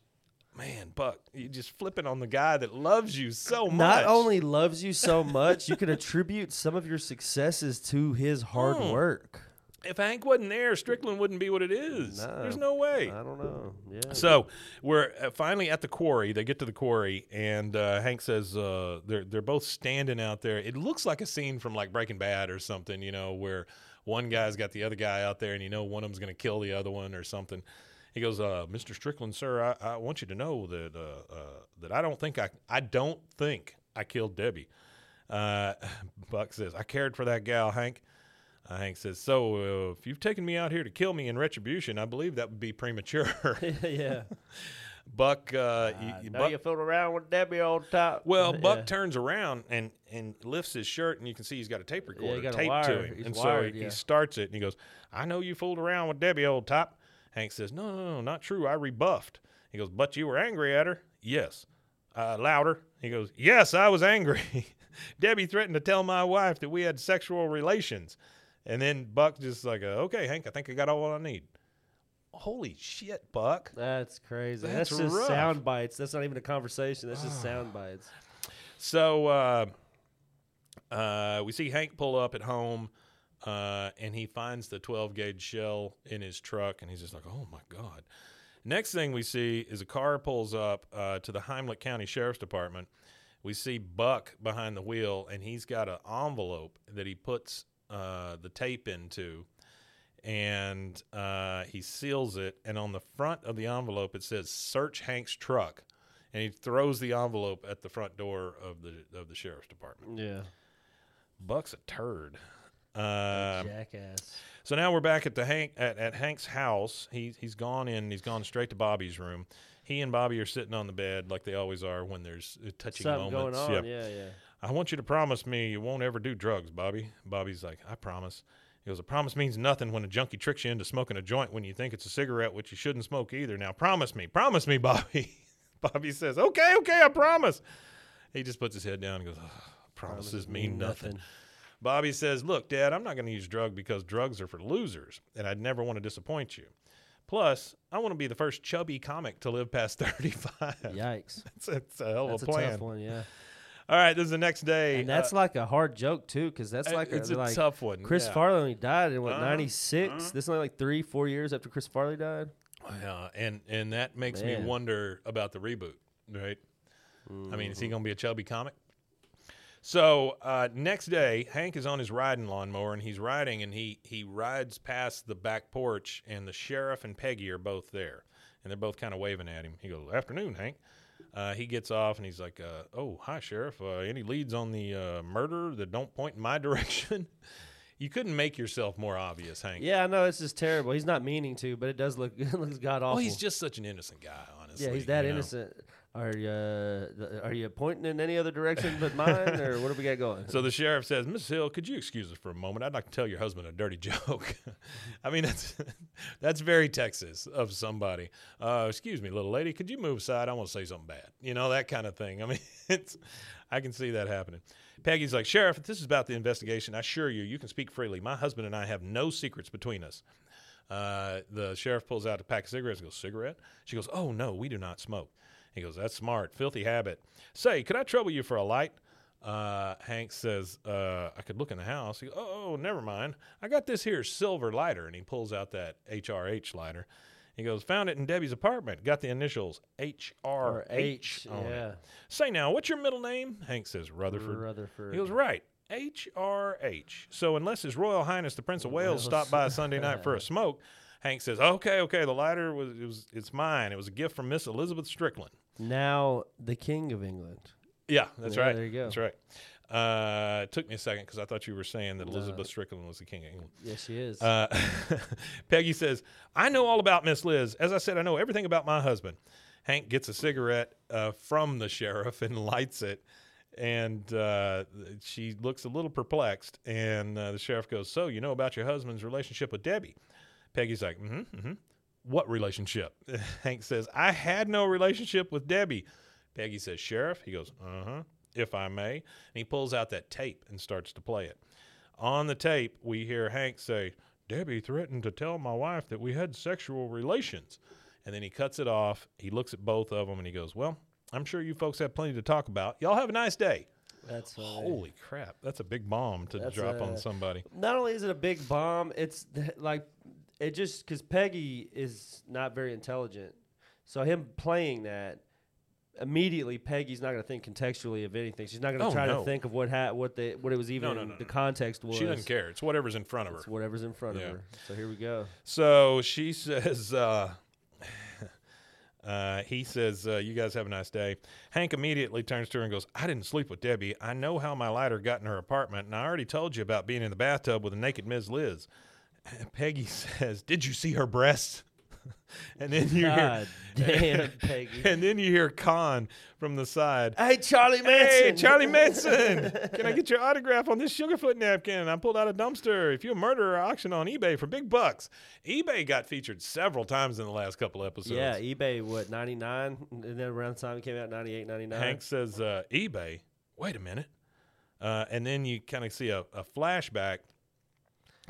man, Buck, you just flipping on the guy that loves you so much. Not only loves you so much, you can attribute some of your successes to his hard Mm. work. If Hank wasn't there, Strickland wouldn't be what it is. No. There's no way. I don't know. Yeah. So we're uh, finally at the quarry. They get to the quarry, and uh, Hank says uh, they're they're both standing out there. It looks like a scene from like Breaking Bad or something, you know, where one guy's got the other guy out there, and you know one of them's going to kill the other one or something. He goes, uh, "Mr. Strickland, sir, I, I want you to know that uh, uh, that I don't think I I don't think I killed Debbie." Uh, Buck says, "I cared for that gal, Hank." Uh, Hank says, "So uh, if you've taken me out here to kill me in retribution, I believe that would be premature." yeah. Buck, uh, y- I y- know Buck you fool around with Debbie all the time. well, Buck Yeah. turns around and and lifts his shirt, and you can see he's got a tape recorder a taped to him, He's and wired, so he, yeah. he starts it, and he goes, "I know you fooled around with Debbie, old top." Hank says, "No, no, no, not true. I rebuffed." He goes, "But you were angry at her." Yes. Uh, louder. He goes, "Yes, I was angry." Debbie threatened to tell my wife that we had sexual relations, and then Buck just like, uh, "Okay, Hank, I think I got all I need." Holy shit, Buck! That's crazy. That's That's, just rough. sound bites. That's not even a conversation. That's just sound bites. So uh, Uh, we see Hank pull up at home, uh, and he finds the 12 gauge shell in his truck, and he's just like, "Oh my god!" Next thing we see is a car pulls up uh, to the Heimlich County Sheriff's Department. We see Buck behind the wheel, and he's got an envelope that he puts uh, the tape into, and uh, he seals it. And on the front of the envelope, it says "Search Hank's truck," and he throws the envelope at the front door of the of the sheriff's department. Yeah. Buck's a turd. Uh, Jackass. so now we're back at the Hank at, at Hank's house. He he's gone in. He's gone straight to Bobby's room. He and Bobby are sitting on the bed like they always are when there's touching Something moments. going on. Yep. Yeah, yeah. I want you to promise me you won't ever do drugs, Bobby. Bobby's like, I promise. He goes, a promise means nothing when a junkie tricks you into smoking a joint when you think it's a cigarette, which you shouldn't smoke either. Now promise me, promise me, Bobby. Bobby says, okay, okay, I promise. He just puts his head down and goes, "Ugh, promises mean nothing. Bobby says, Look, Dad, I'm not going to use drug because drugs are for losers, and I'd never want to disappoint you. Plus, I want to be the first chubby comic to live past 35. Yikes. That's, that's a hell of a a plan. tough one, yeah. All right, this is the next day. And that's Uh, like a hard joke too, because that's uh, like it's a, a like tough one. Chris yeah. Farley died in what Uh-huh, 96. uh-huh. This is only like three, four years after Chris Farley died. Yeah, and, and that makes me wonder about the reboot, right? I mean, is Mm-hmm. he going to be a chubby comic? So uh, next day, Hank is on his riding lawnmower and he's riding, and he he rides past the back porch, and the sheriff and Peggy are both there, and they're both kind of waving at him. He goes, "Afternoon, Hank." Uh, he gets off and he's like, uh, "Oh, hi, sheriff. Uh, any leads on the uh, murder that don't point in my direction?" you couldn't make yourself more obvious, Hank. Yeah, I know it's just terrible. He's not meaning to, but it does look it looks god awful. Well, he's just such an innocent guy, honestly. yeah, he's that you know? Are you uh, are you pointing in any other direction but mine, or what do we got going? So the sheriff says, Miss Hill, could you excuse us for a moment? I'd like to tell your husband a dirty joke. I mean, that's that's very Texas of somebody. Uh, excuse me, little lady, could you move aside? I want to say something bad. You know, that kind of thing. I mean, it's I can see that happening. Peggy's like, Sheriff, if this is about the investigation, I assure you, you can speak freely. My husband and I have no secrets between us. Uh, the sheriff pulls out a pack of cigarettes and goes, Cigarette? She goes, Oh, no, we do not smoke. He goes, That's smart. Filthy habit. Say, could I trouble you for a light? Uh, Hank says, uh, I could look in the house. He goes, oh, never mind. I got this here silver lighter. And he pulls out that HRH lighter. He goes, Found it in Debbie's apartment. Got the initials HRH on yeah. it. Say now, what's your middle name? Hank says, Rutherford. Rutherford. He goes, Right. HRH. So unless His Royal Highness the Prince of Wales stopped by Sunday night for a smoke, Hank says, Okay, okay, the lighter was it was it's mine. It was a gift from Miss Elizabeth Strickland. Now the King of England. Yeah, that's Yeah, right. there you go. That's right. Uh, it took me a second because I thought you were saying that Elizabeth Strickland was the king of England. Yes, she is. Uh, Peggy says, I know all about Miss Liz. As I said, I know everything about my husband. Hank gets a cigarette uh, from the sheriff and lights it. And uh, she looks a little perplexed. And uh, the sheriff goes, So, you know about your husband's relationship with Debbie? Peggy's like, Mm hmm, mm hmm. What relationship? Hank says, I had no relationship with Debbie. Peggy says, Sheriff? He goes, Uh huh, if I may. And he pulls out that tape and starts to play it. On the tape, we hear Hank say, Debbie threatened to tell my wife that we had sexual relations. And then he cuts it off. He looks at both of them and he goes, Well, I'm sure you folks have plenty to talk about. Y'all have a nice day. That's funny. Holy crap. That's a big bomb to That's drop on somebody. Not only is it a big bomb, it's th- like it just because Peggy is not very intelligent. So him playing that immediately, Peggy's not going to think contextually of anything. She's not going to Oh, try no. to think of what ha- what the what it was even no, no, the context was. She doesn't care. It's whatever's in front of her. It's whatever's in front Yeah. of her. So here we go. So she says, uh, uh, he says, uh, you guys have a nice day. Hank immediately turns to her and goes, I didn't sleep with Debbie. I know how my lighter got in her apartment, and I already told you about being in the bathtub with a naked Ms. Liz. Peggy says, Did you see her breasts? and then you God hear, damn, Peggy. and then you hear Kahn from the side. Hey, Charlie Manson. Hey, Charlie Manson, can I get your autograph on this Sugarfoot napkin? I pulled out a dumpster. If you're a murderer, auction on eBay for big bucks. eBay got featured several times in the last couple episodes. Yeah, eBay, what, 99? And then around the time it came out, 98, 99. Hank says, uh, eBay. Wait a minute. Uh, and then you kind of see a, a flashback,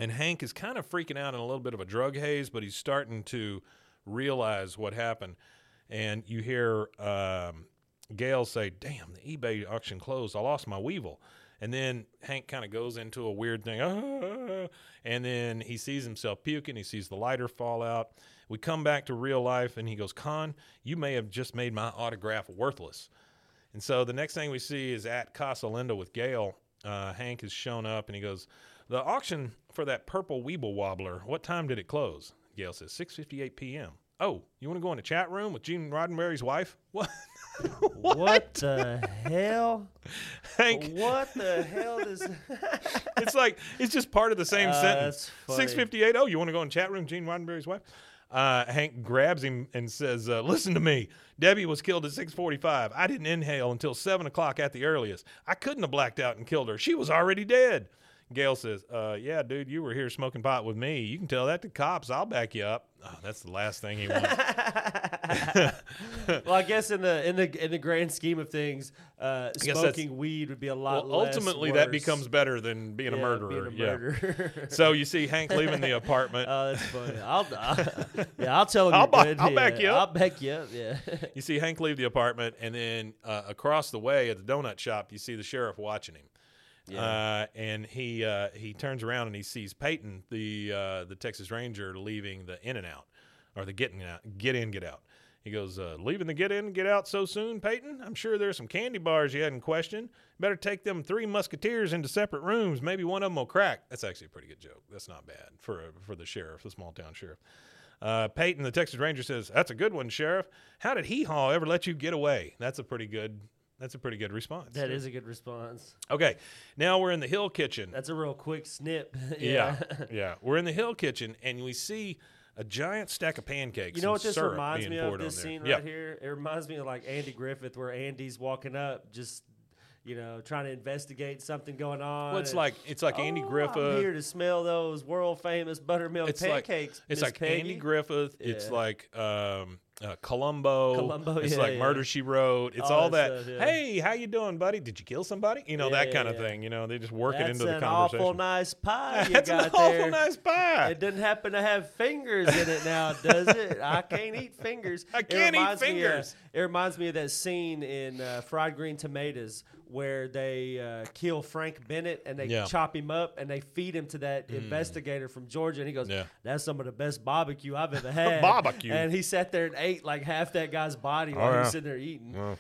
and Hank is kind of freaking out in a little bit of a drug haze, but he's starting to realize what happened. And you hear um, Gail say, Damn, the eBay auction closed. I lost my Weeble. And then Hank kind of goes into a weird thing, "Ah," and then he sees himself puking. He sees the lighter fall out. We come back to real life, and he goes, "Kahn, you may have just made my autograph worthless." And so the next thing we see is at Casa Linda with Gail. Uh, Hank has shown up, and he goes, "The auction for that purple Weeble wobbler. What time did it close?" Gail says, "6:58 p.m." Oh, you want to go in the chat room with Gene Roddenberry's wife? What? What the hell? Hank, What the hell does? it's like it's just part of the same Uh, sentence. Six fifty eight. Oh, you want to go in chat room, Gene Roddenberry's wife? Uh, Hank grabs him and says, uh, "Listen to me. Debbie was killed at six forty five. I didn't inhale until seven o'clock at the earliest. I couldn't have blacked out and killed her. She was already dead." Gail says, uh, "Yeah, dude, you were here smoking pot with me. You can tell that to cops. I'll back you up." Oh, that's the last thing he wants. well, I guess in the in the in the grand scheme of things, uh, smoking weed would be a lot. well, ultimately, that becomes better than being a murderer. Being a Yeah. So you see Hank leaving the apartment. Oh, that's funny. I'll, I'll yeah, I'll tell him. I'll good. I'll back you up. I'll back you up. Yeah. You see Hank leave the apartment, and then uh, across the way at the donut shop, you see the sheriff watching him. Uh, and he uh, he turns around and he sees Peyton, the uh, the Texas Ranger, leaving the in and out, or the getting out, get in, get out. He goes, uh, leaving the get in, get out so soon, Peyton. I'm sure there's some candy bars you hadn't questioned. Better take them three musketeers into separate rooms. Maybe one of them will crack. That's actually a pretty good joke. That's not bad for for the sheriff, the small town sheriff. Uh, Peyton, the Texas Ranger, says, "That's a good one, Sheriff. How did Hee Haw ever let you get away?" That's a pretty good. That's a pretty good response. That is a good response. okay. Now we're in the Hill Kitchen. That's a real quick snip. yeah, yeah. We're in the Hill Kitchen, and we see a giant stack of pancakes. You know what this reminds me of? This scene yeah. right here. It reminds me of like Andy Griffith, where Andy's walking up, just you know, trying to investigate something going on. Well, it's like it's like Andy "Oh, Griffith. I'm here to smell those world famous buttermilk it's like pancakes. it's Miss like Andy Peggy." Griffith. It's like um, uh, Columbo. Columbo, It's yeah, like yeah. Murder She Wrote. It's All all, that stuff, yeah. Hey, how you doing, buddy? Did you kill somebody? You know that kind of thing. You know they just work That's it into the an conversation. awful nice pie you That's an awful there. nice pie. It doesn't happen to have fingers in it now, does it? I can't eat fingers. I can't eat me of- fingers. it reminds me of that scene in uh, Fried Green Tomatoes where they uh, kill Frank Bennett and they Yeah. Mm. chop him up and they feed him to that investigator from Georgia. And he goes, Yeah. That's some of the best barbecue I've ever had. Barbecue. And he sat there and ate like half that guy's body while he yeah. was sitting there eating.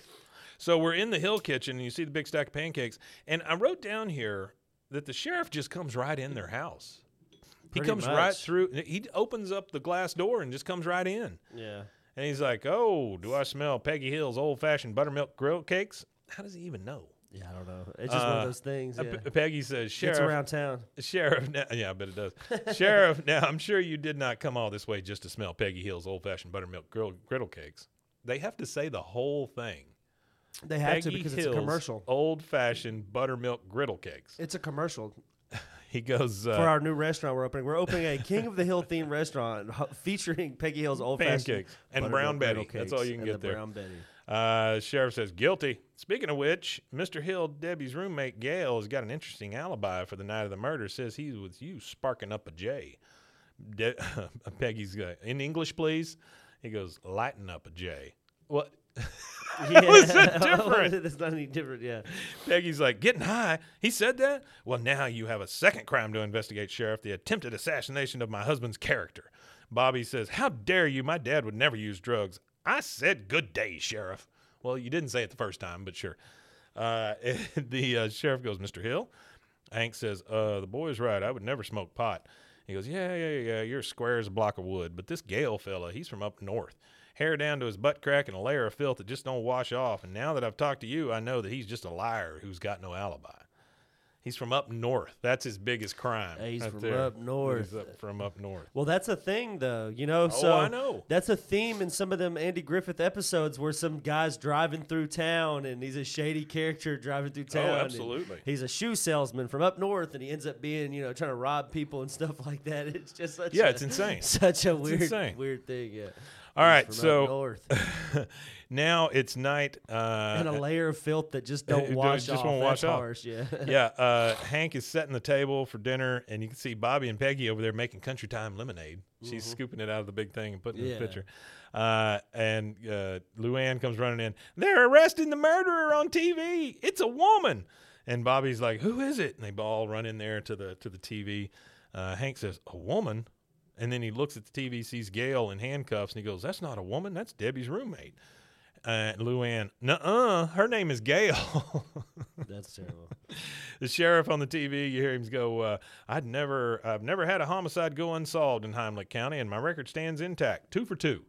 So we're in the Hill Kitchen, and you see the big stack of pancakes. And I wrote down here that the sheriff just comes right in their house. He Pretty comes right through. He opens up the glass door and just comes right in. Yeah. And he's like, "Oh, do I smell Peggy Hill's old-fashioned buttermilk grill cakes?" How does he even know? Yeah, I don't know. It's just one Uh, of those things. Uh, Yeah. P- Peggy says, Gets "Sheriff, around town. Sheriff, now, yeah, I bet it does. Sheriff, now I'm sure you did not come all this way just to smell Peggy Hill's old-fashioned buttermilk grill, griddle cakes. They have to say the whole thing. They have Peggy to because it's a commercial. Old-fashioned buttermilk griddle cakes. It's a commercial. He goes, uh, for our new restaurant we're opening. We're opening a King of the Hill themed restaurant ho- featuring Peggy Hill's old fashioned Pancakes and Brown Betty. That's all you can get there. Brown Betty. Uh, sheriff says guilty. Speaking of which, Mr. Hill, Debbie's roommate Gail, has got an interesting alibi for the night of the murder. Says he was with you sparking up a J. De- Peggy's uh, in English, please. He goes lighting up a J. What? Yeah. was so different. That's not any different. Yeah. Peggy's like getting high. He said that. Well, now you have a second crime to investigate, Sheriff: the attempted assassination of my husband's character. Bobby says, "How dare you? My dad would never use drugs." I said, "Good day, Sheriff." Well, you didn't say it the first time, but sure. Uh, the uh, sheriff goes, "Mr. Hill." Hank says, "Uh, the boy's right. I would never smoke pot." He goes, "Yeah, yeah, yeah. You're square as a block of wood, but this Gale fella, he's from up north." Hair down to his butt crack and a layer of filth that just don't wash off. And now that I've talked to you, I know that he's just a liar who's got no alibi. He's from up north. That's his biggest crime. Yeah, he's right from there. up north. He's up- from up north. Well, that's a thing, though. You know, oh, so Oh, I know. that's a theme in some of them Andy Griffith episodes where some guy's driving through town and he's a shady character driving through oh, town. Oh, absolutely. He's a shoe salesman from up north, and he ends up being, you know, trying to rob people and stuff like that. It's just such Yeah, a, it's insane. Such a weird, insane. weird thing. Yeah. All He's right, from up so north. now it's night. Uh, and a layer of filth that just don't wash just off. won't wash off. harsh, yeah. yeah, uh, Hank is setting the table for dinner, and you can see Bobby and Peggy over there making country time lemonade. She's scooping it out of the big thing and putting it in Mm-hmm. The pitcher. Uh, and uh, Luann comes running in. They're arresting the murderer on TV. It's a woman. And Bobby's like, "Who is it?" And they all run in there to the to the TV. Uh, Hank says, "A woman," and then he looks at the TV, sees Gail in handcuffs, and he goes, "That's not a woman. That's Debbie's roommate." Uh, Luann, "Nuh-uh, her name is Gail." That's terrible. the sheriff on the TV, you hear him go, uh, "I'd never, I've never had a homicide go unsolved in Heimlich County, and my record stands intact, two for two."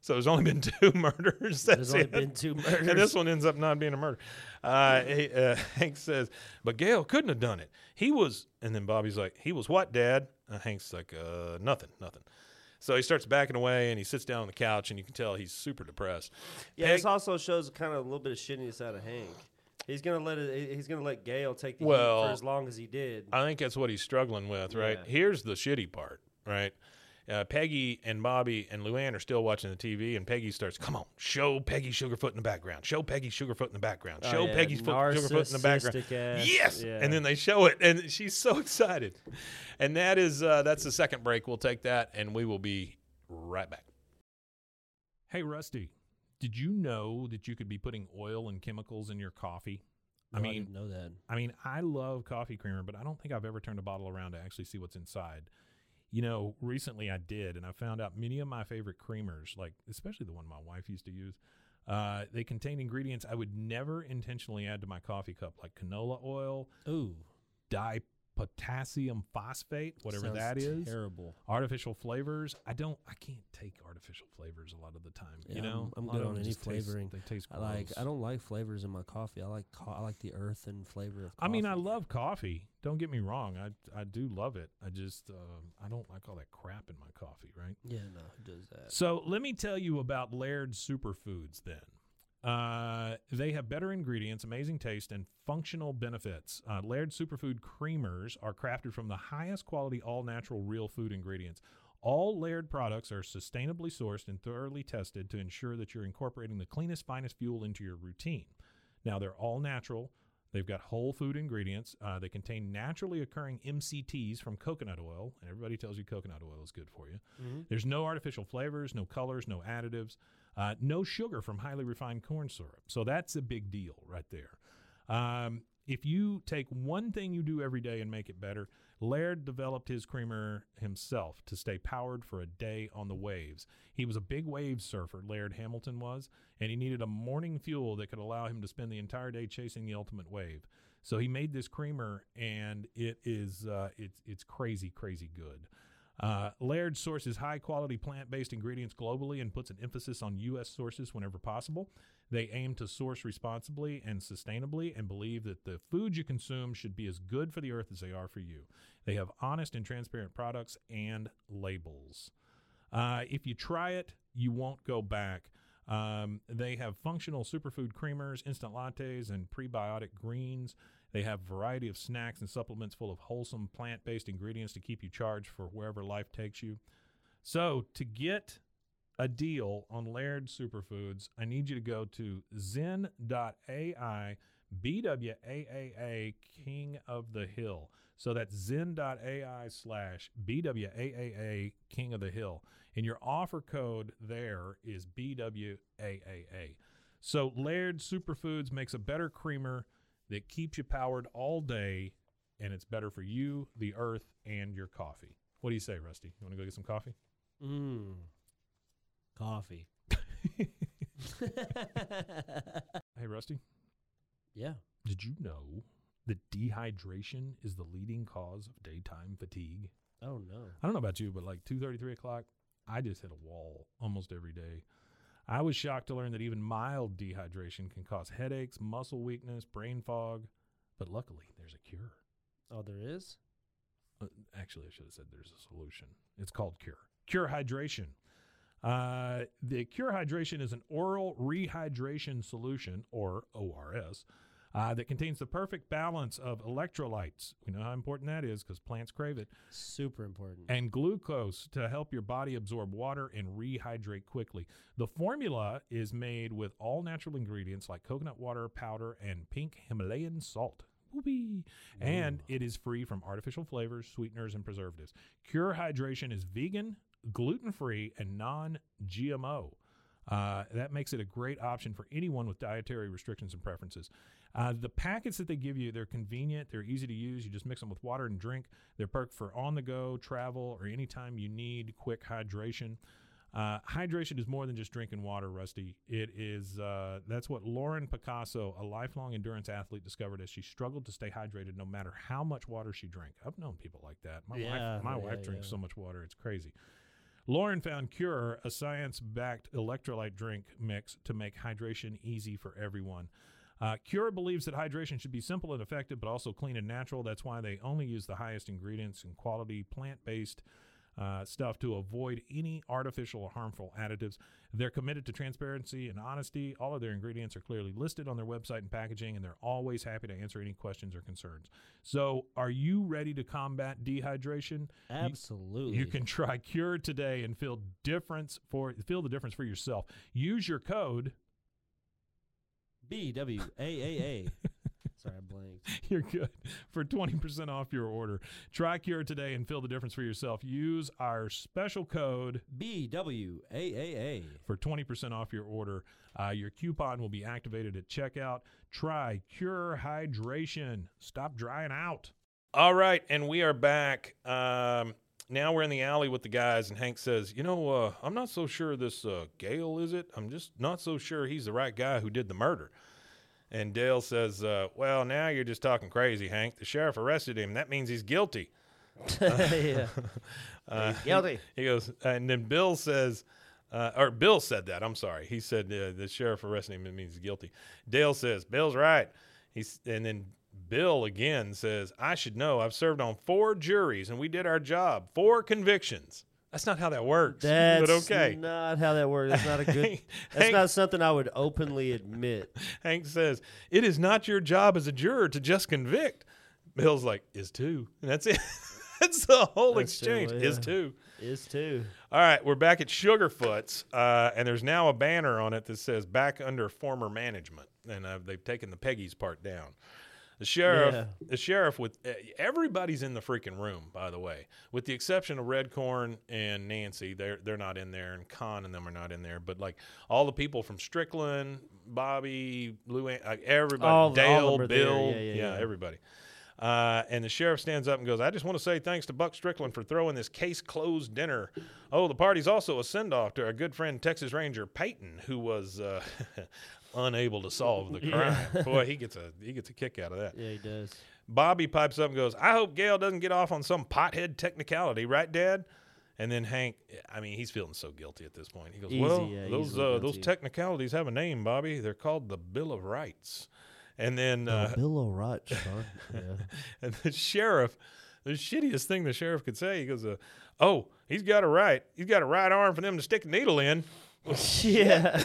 So there's only been two murders. That's There's only it. been two murders, and this one ends up not being a murder. Uh, he, uh, Hank says, "But Gail couldn't have done it. He was." And then Bobby's like, "He was what, Dad?" Uh, Hank's like, "Uh, nothing, nothing." So he starts backing away and he sits down on the couch and you can tell he's super depressed. Yeah, Peg- this also shows kind of a little bit of shittiness out of Hank. He's gonna let it. He's gonna let Gail take the heat for as long as he did. I think that's what he's struggling with, right? Yeah. Here's the shitty part, right? Uh, Peggy and Bobby and Luann are still watching the TV, and Peggy starts, "Come on, show Peggy Sugarfoot in the background. Show Peggy Sugarfoot in the background. Oh, Show yeah, Peggy Foot, Sugarfoot in the background." narcissistic ass, Yes, yeah. and then they show it, and she's so excited. And that is uh, that's the second break. We'll take that, and we will be right back. Hey, Rusty, did you know that you could be putting oil and chemicals in your coffee? I No, mean, didn't know that. I mean, I love coffee creamer, but I don't think I've ever turned a bottle around to actually see what's inside. You know, recently I did, and I found out many of my favorite creamers, like especially the one my wife used to use, uh, they contain ingredients I would never intentionally add to my coffee cup, like canola oil, Ooh, dipotassium phosphate, whatever sounds that is, Terrible. artificial flavors. I don't, I can't take artificial flavors a lot of the time. Yeah, you know, I'm- I'm good on any just taste- flavoring. they taste I like. I don't like flavors in my coffee. I like. Co- I like the earth and flavor of. I mean, I love coffee. Don't get me wrong. I I do love it. I just um, I don't like all that crap in my coffee, right? Yeah, no, it does that. So let me tell you about Laird Superfoods. Then uh, they have better ingredients, amazing taste, and functional benefits. Uh, Laird Superfood creamers are crafted from the highest quality, all natural, real food ingredients. All Laird products are sustainably sourced and thoroughly tested to ensure that you're incorporating the cleanest, finest fuel into your routine. Now, they're all natural. They've got whole food ingredients. Uh, they contain naturally occurring MCTs from coconut oil, and everybody tells you coconut oil is good for you. There's no artificial flavors, no colors, no additives, uh, no sugar from highly refined corn syrup. So that's a big deal right there. Um, if you take one thing you do every day and make it better, Laird developed his creamer himself to stay powered for a day on the waves. He was a big wave surfer, Laird Hamilton was, and he needed a morning fuel that could allow him to spend the entire day chasing the ultimate wave. So he made this creamer, and it is uh, it's it's crazy, crazy good. Uh, Laird sources high quality plant based ingredients globally and puts an emphasis on U.S. sources whenever possible. They aim to source responsibly and sustainably and believe that the food you consume should be as good for the earth as they are for you. They have honest and transparent products and labels. Uh, if you try it, you won't go back. Um, they have functional superfood creamers, instant lattes, and prebiotic greens. They have variety of snacks and supplements full of wholesome plant based ingredients to keep you charged for wherever life takes you. So, to get a deal on Laird Superfoods, I need you to go to zen.ai BWAAA King of the Hill. So that's zen.ai slash BWAAA King of the Hill. And your offer code there is BWAAA. So Laird Superfoods makes a better creamer that keeps you powered all day, and it's better for you, the earth, and your coffee. What do you say, Rusty? You want to go get some coffee? Mmm. Coffee. Hey, Rusty, yeah. did you know that dehydration is the leading cause of daytime fatigue? Oh no. I don't know about you, but like two thirty, three o'clock, I just hit a wall almost every day. I was shocked to learn that even mild dehydration can cause headaches, muscle weakness, brain fog, but luckily there's a cure. Oh, there is. Uh, actually, I should have said there's a solution. It's called Cure. Cure Hydration. Uh, the Cure Hydration is an oral rehydration solution, or ORS, uh, that contains the perfect balance of electrolytes. We know how important that is because plants crave it Super important. and glucose to help your body absorb water and rehydrate quickly. The formula is made with all natural ingredients like coconut water, powder, and pink Himalayan salt. Whoopee. And it is free from artificial flavors, sweeteners, and preservatives. Cure Hydration is vegan, gluten free, and non GMO. Uh, that makes it a great option for anyone with dietary restrictions and preferences. Uh, the packets that they give you, they're convenient, they're easy to use. You just mix them with water and drink. They're perfect for on the go, travel, or anytime you need quick hydration. Uh, hydration is more than just drinking water, Rusty. It is uh, that's what Lauren Picasso, a lifelong endurance athlete, discovered as she struggled to stay hydrated no matter how much water she drank. I've known people like that. My Yeah, wife, my yeah, wife drinks yeah. so much water, it's crazy. Lauren found Cure, a science-backed electrolyte drink mix to make hydration easy for everyone. Uh, Cure believes that hydration should be simple and effective, but also clean and natural. That's why they only use the highest ingredients and quality plant-based uh, stuff to avoid any artificial or harmful additives. They're committed to transparency and honesty. All of their ingredients are clearly listed on their website and packaging, and they're always happy to answer any questions or concerns. So, are you ready to combat dehydration? You- Absolutely. you can try Cure today and feel difference for feel the difference for yourself. Use your code. B W A A A. Sorry, I blanked. You're good for 20% off your order. Try Cure today and feel the difference for yourself. Use our special code B W A A A. for 20% off your order. Uh, your coupon will be activated at checkout. Try Cure Hydration. Stop drying out. All right, and we are back. Um, now we're in the alley with the guys, and Hank says, "You know, uh, I'm not so sure this uh, Gale is it. I'm just not so sure he's the right guy who did the murder." And Dale says, uh, "Well, now you're just talking crazy, Hank. The sheriff arrested him. That means he's guilty." yeah. Uh, guilty. He goes, and then Bill says, uh, or Bill said that. I'm sorry. He said uh, the sheriff arrested him. It means he's guilty. Dale says, Bill's right. He's, and then Bill again says, I should know. I've served on four juries and we did our job. Four convictions. That's not how that works. That's but okay. not how that works. That's not a good. That's Hank- not something I would openly admit. Hank says, It is not your job as a juror to just convict. Bill's like, Is two. And that's it. that's the whole That's exchange. Is yeah. two. Is too. All right, we're back at Sugarfoot's, uh, and there's now a banner on it that says "Back under former management," and uh, they've taken the Peggy's part down. The sheriff, Yeah. the sheriff, with uh, everybody's in the freaking room, by the way, with the exception of Redcorn and Nancy. They're they're not in there, and Kahn and them are not in there. But like all the people from Strickland, Bobby, Lou, like everybody, All- all Dale, there. Bill, Yeah, yeah, yeah. everybody. Uh, and the sheriff stands up and goes, I just want to say thanks to Buck Strickland for throwing this case closed dinner. Oh, the party's also a send off to our good friend Texas Ranger Peyton, who was uh, unable to solve the crime. Boy, he gets a he gets a kick out of that. Yeah, he does. Bobby pipes up and goes, I hope Gail doesn't get off on some pothead technicality, right, Dad? And then Hank, I mean, he's feeling so guilty at this point. He goes, Easy, Well, yeah, those uh, those technicalities have a name, Bobby. They're called the Bill of Rights. And then uh, Bill O'Rourke, son. Yeah. and the sheriff, the shittiest thing the sheriff could say, he goes, uh, "Oh, he's got a right. He's got a right arm for them to stick a needle in." yeah.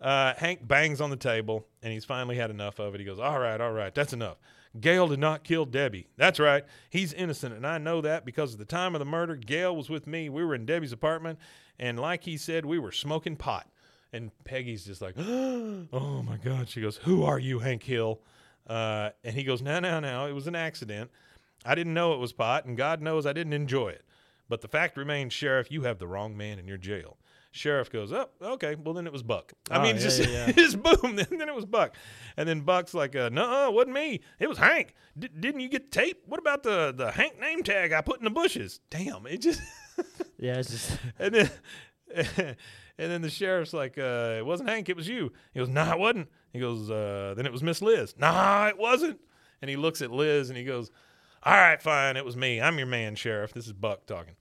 Uh, Hank bangs on the table, and he's finally had enough of it. He goes, "All right, all right, that's enough. Gail did not kill Debbie. That's right. He's innocent, and I know that because at the time of the murder, Gail was with me. We were in Debbie's apartment, and like he said, we were smoking pot." And Peggy's just like, "Oh my God!" She goes, "Who are you, Hank Hill?" Uh, and he goes, "No, no, no. It was an accident. I didn't know it was pot, and God knows I didn't enjoy it. But the fact remains, Sheriff, you have the wrong man in your jail." Sheriff goes, "Oh, okay. Well, then it was Buck. I Oh, mean, yeah, just, yeah, yeah. just boom. Then, then it was Buck, and then Buck's like, uh, "No, it wasn't me. It was Hank. D- didn't you get the tape? What about the the Hank name tag I put in the bushes? Damn, it just." Yeah, it's just and then and then the sheriff's like, uh, "It wasn't Hank. It was you." He goes, "Nah, it wasn't." He goes, uh, "Then it was Miss Liz." Nah, it wasn't. And he looks at Liz and he goes, "All right, fine. It was me. I'm your man, sheriff. This is Buck talking."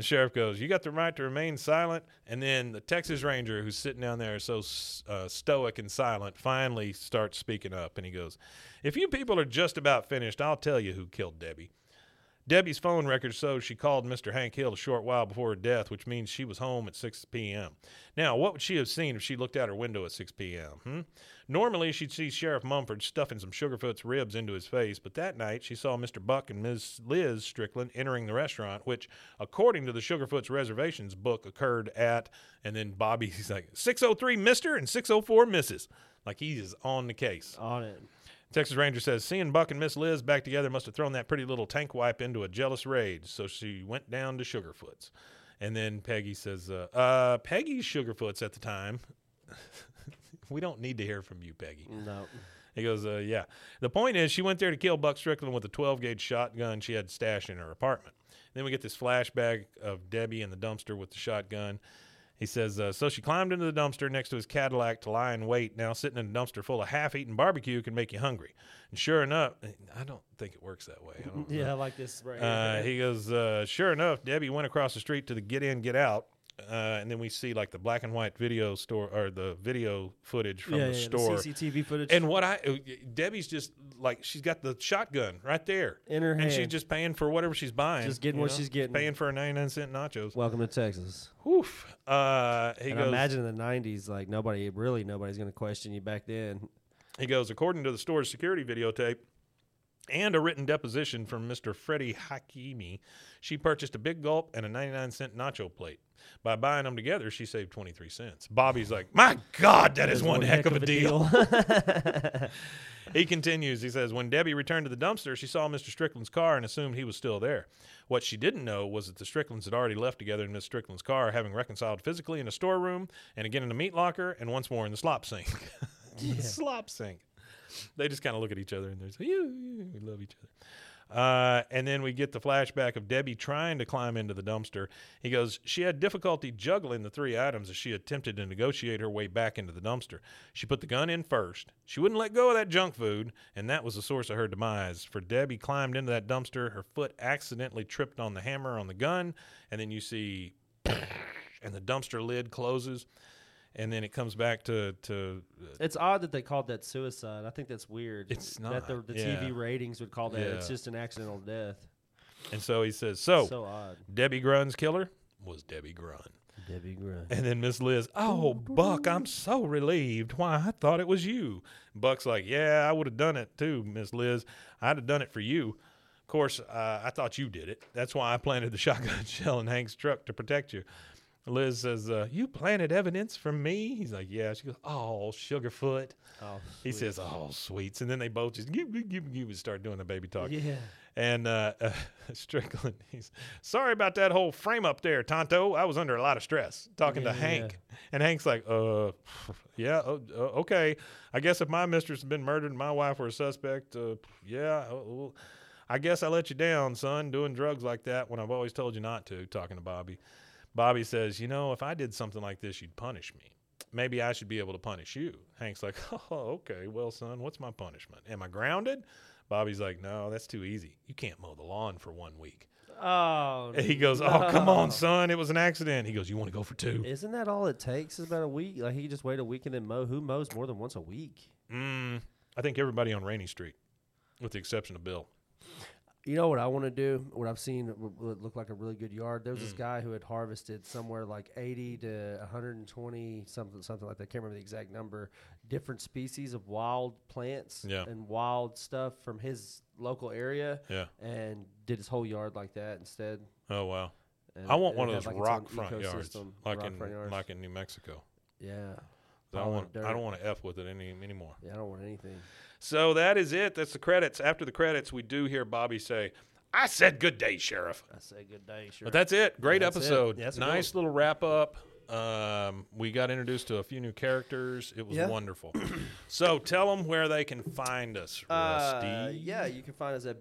The sheriff goes, "You got the right to remain silent." And then the Texas Ranger, who's sitting down there so uh, stoic and silent, finally starts speaking up, and he goes, "If you people are just about finished, I'll tell you who killed Debbie." Debbie's phone record shows she called Mr. Hank Hill a short while before her death, which means she was home at 6 p.m. Now, what would she have seen if she looked out her window at 6 p.m.? Hmm? Normally, she'd see Sheriff Mumford stuffing some Sugarfoot's ribs into his face, but that night she saw Mr. Buck and Miss Liz Strickland entering the restaurant, which, according to the Sugarfoot's reservations book, occurred at, and then Bobby, he's like, 603 Mr. and 604 Mrs. Like he is on the case. on it. Texas Ranger says seeing Buck and Miss Liz back together must have thrown that pretty little tank wipe into a jealous rage, so she went down to Sugarfoot's. And then Peggy says, uh, uh, Peggy Sugarfoot's at the time. we don't need to hear from you, Peggy. No. He goes, uh, yeah. The point is, she went there to kill Buck Strickland with a 12 gauge shotgun she had stashed in her apartment. Then we get this flashback of Debbie in the dumpster with the shotgun. He says, uh, so she climbed into the dumpster next to his Cadillac to lie in wait. Now, sitting in a dumpster full of half eaten barbecue can make you hungry. And sure enough, I don't think it works that way. I don't know. Yeah, I like this right Uh, here. he goes, uh, sure enough, Debbie went across the street to the get in, get out. Uh, and then we see like the black and white video store or the video footage from yeah, the yeah, store. The CCTV footage. And what I, uh, Debbie's just like she's got the shotgun right there, In her hand, and she's just paying for whatever she's buying. Just getting what know? she's getting. paying for her ninety nine cent nachos. Welcome to Texas. Woof. Uh, he and goes. I imagine in the '90s, like nobody, really nobody's going to question you back then. He goes. According to the store's security videotape. And a written deposition from Mr. Freddie Hakimi, she purchased a big gulp and a 99 cent nacho plate. By buying them together, she saved 23 cents. Bobby's like, My God, that is one, heck, of a deal. He continues. He says, When Debbie returned to the dumpster, she saw Mr. Strickland's car and assumed he was still there. What she didn't know was that the Stricklands had already left together in Miss Strickland's car, having reconciled physically in a storeroom and again in the meat locker and once more in the slop sink. The slop sink. They just kind of look at each other and they're like, "You, you, we love each other. Uh, and then we get the flashback of Debbie trying to climb into the dumpster. He goes, She had difficulty juggling the three items as she attempted to negotiate her way back into the dumpster. She put the gun in first. She wouldn't let go of that junk food, and that was the source of her demise. For Debbie climbed into that dumpster, her foot accidentally tripped on the hammer on the gun, and then you see, and the dumpster lid closes. And then it comes back to, to It's odd that they called that suicide. I think that's weird. It's not that the, the yeah. TV ratings would call that. It's just an accidental death. and so he says, So, so odd. Debbie Grund's killer was Debbie Grund. Debbie Grund. And then Miss Liz, oh, Buck, I'm so relieved. Why, I thought it was you. Buck's like, yeah, I would have done it too, Miss Liz. I'd have done it for you. Of course, uh, I thought you did it. That's why I planted the shotgun shell in Hank's truck to protect you. Liz says, uh, you planted evidence for me? He's like, yeah. She goes, oh, Sugarfoot. Oh, He says, oh, sweets. And then they both just give, give, give, give, and start doing the baby talk. yeah. And uh, uh, Strickland, he's sorry about that whole frame up there, Tonto. I was under a lot of stress talking to Yeah. Hank, and Hank's like, "Uh, yeah, uh, okay. I guess if my mistress had been murdered and my wife were a suspect, uh, yeah, uh, well, I guess I let you down, son, doing drugs like that when I've always told you not to." Talking to Bobby, Bobby says, "You know, if I did something like this, you'd punish me." Maybe I should be able to punish you. Hank's like, oh, okay. Well, son, what's my punishment? Am I grounded? Bobby's like, no, that's too easy. You can't mow the lawn for one week. Oh. And he goes, oh, come on, son. It was an accident. He goes, you want to go for two? Isn't that all it takes? Is about a week? Like he just wait a week and then mow. Who mows more than once a week? Mm, I think everybody on Rainey Street, with the exception of Bill. You know what I want to do? What I've seen would look like a really good yard. There was Mm. this guy who had harvested somewhere like 80 to 120 something something like that. I can't remember the exact number. Different species of wild plants Yeah. and wild stuff from his local area, Yeah. and did his whole yard like that instead. Oh, wow. And I want one of those like, rock front yards, like rock in front yards. like in New Mexico. yeah. I don't want I don't want to f with it any anymore. Yeah, I don't want anything. So that is it. That's the credits. After the credits, we do hear Bobby say, "I said good day, sheriff." I say good day, sure. But that's it. Great That's it. episode. Yeah, that's a nice little wrap up. Um, we got introduced to a few new characters. It was Yeah. wonderful. so tell them where they can find us, Rusty. Uh, yeah, you can find us at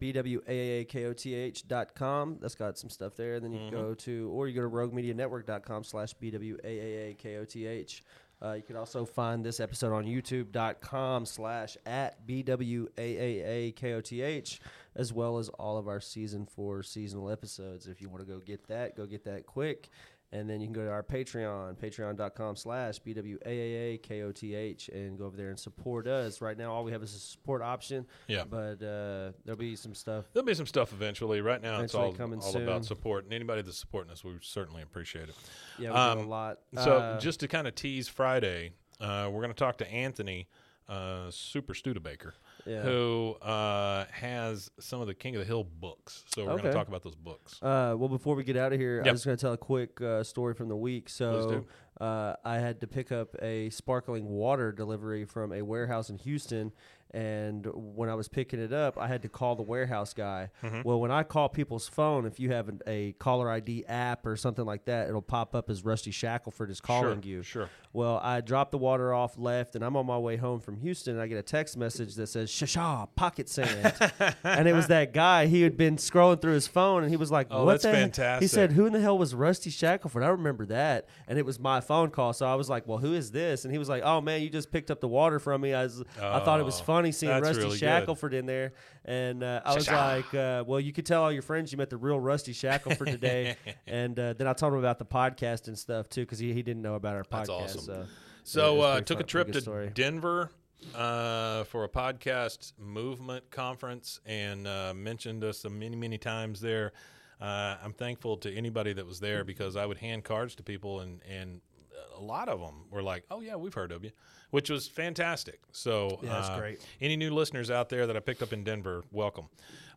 bwaaakoth.com. That's got some stuff there. And then you Mm-hmm. can go to, or you go to roguemedianetwork.com slash bwaaakoth. Uh, you can also find this episode on youtube.com slash at bwaaakoth, as well as all of our season four seasonal episodes. If you want to go get that, go get that quick. And then you can go to our Patreon, patreon.com slash BWAAAKOTH, and go over there and support us. Right now, all we have is a support option. Yeah. But uh, there'll be some stuff. There'll be some stuff eventually. Right now, Eventually it's all, coming all about support. And anybody that's supporting us, we certainly appreciate it. Yeah, Um, a lot. So, Uh, just to kind of tease Friday, uh, we're going to talk to Anthony, uh, Super Studebaker. Yeah. who uh, has some of the King of the Hill books. So we're going Okay. to talk about those books. Uh, well, before we get out of here, I Yep. just going to tell a quick uh, story from the week. So, uh, I had to pick up a sparkling water delivery from a warehouse in Houston, and when I was picking it up, I had to call the warehouse guy. Mm-hmm. Well, when I call people's phone, if you have an, a caller ID app or something like that, it'll pop up as Rusty Shackelford is calling sure, you. Sure. Well, I dropped the water off, left, and I'm on my way home from Houston. And I get a text message that says "Shasha pocket sand," and it was that guy. He had been scrolling through his phone, and he was like, Oh, "What that's the he- He said, "Who in the hell was Rusty Shackelford?" I remember that, and it was my phone call. So I was like, "Well, who is this?" And he was like, "Oh man, you just picked up the water from me." I was, I thought it was Oh, funny seeing that's Rusty really good. In there, and uh, I was like, uh, "Well, you could tell all your friends you met the real Rusty Shackelford today." and uh, then I told him about the podcast and stuff too, because he, he didn't know about our podcast. That's awesome. So. So it was uh, pretty took a trip to story. Denver uh, for a podcast movement conference and uh, mentioned us many many times there. Uh, I'm thankful to anybody that was there because I would hand cards to people and and a lot of them were like, "Oh yeah, we've heard of you," which was fantastic. So Yeah, that's uh, great. Any new listeners out there that I picked up in Denver, welcome.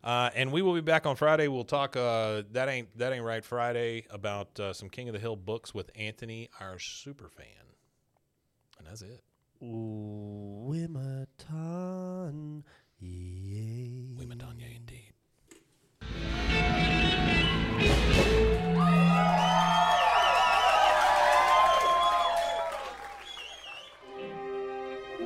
Uh, and we will be back on Friday. We'll talk uh, that ain't that ain't right Friday about uh, some King of the Hill books with Anthony, our super fan, and that's it. Ooh, Wimatan, yeah. We Madonna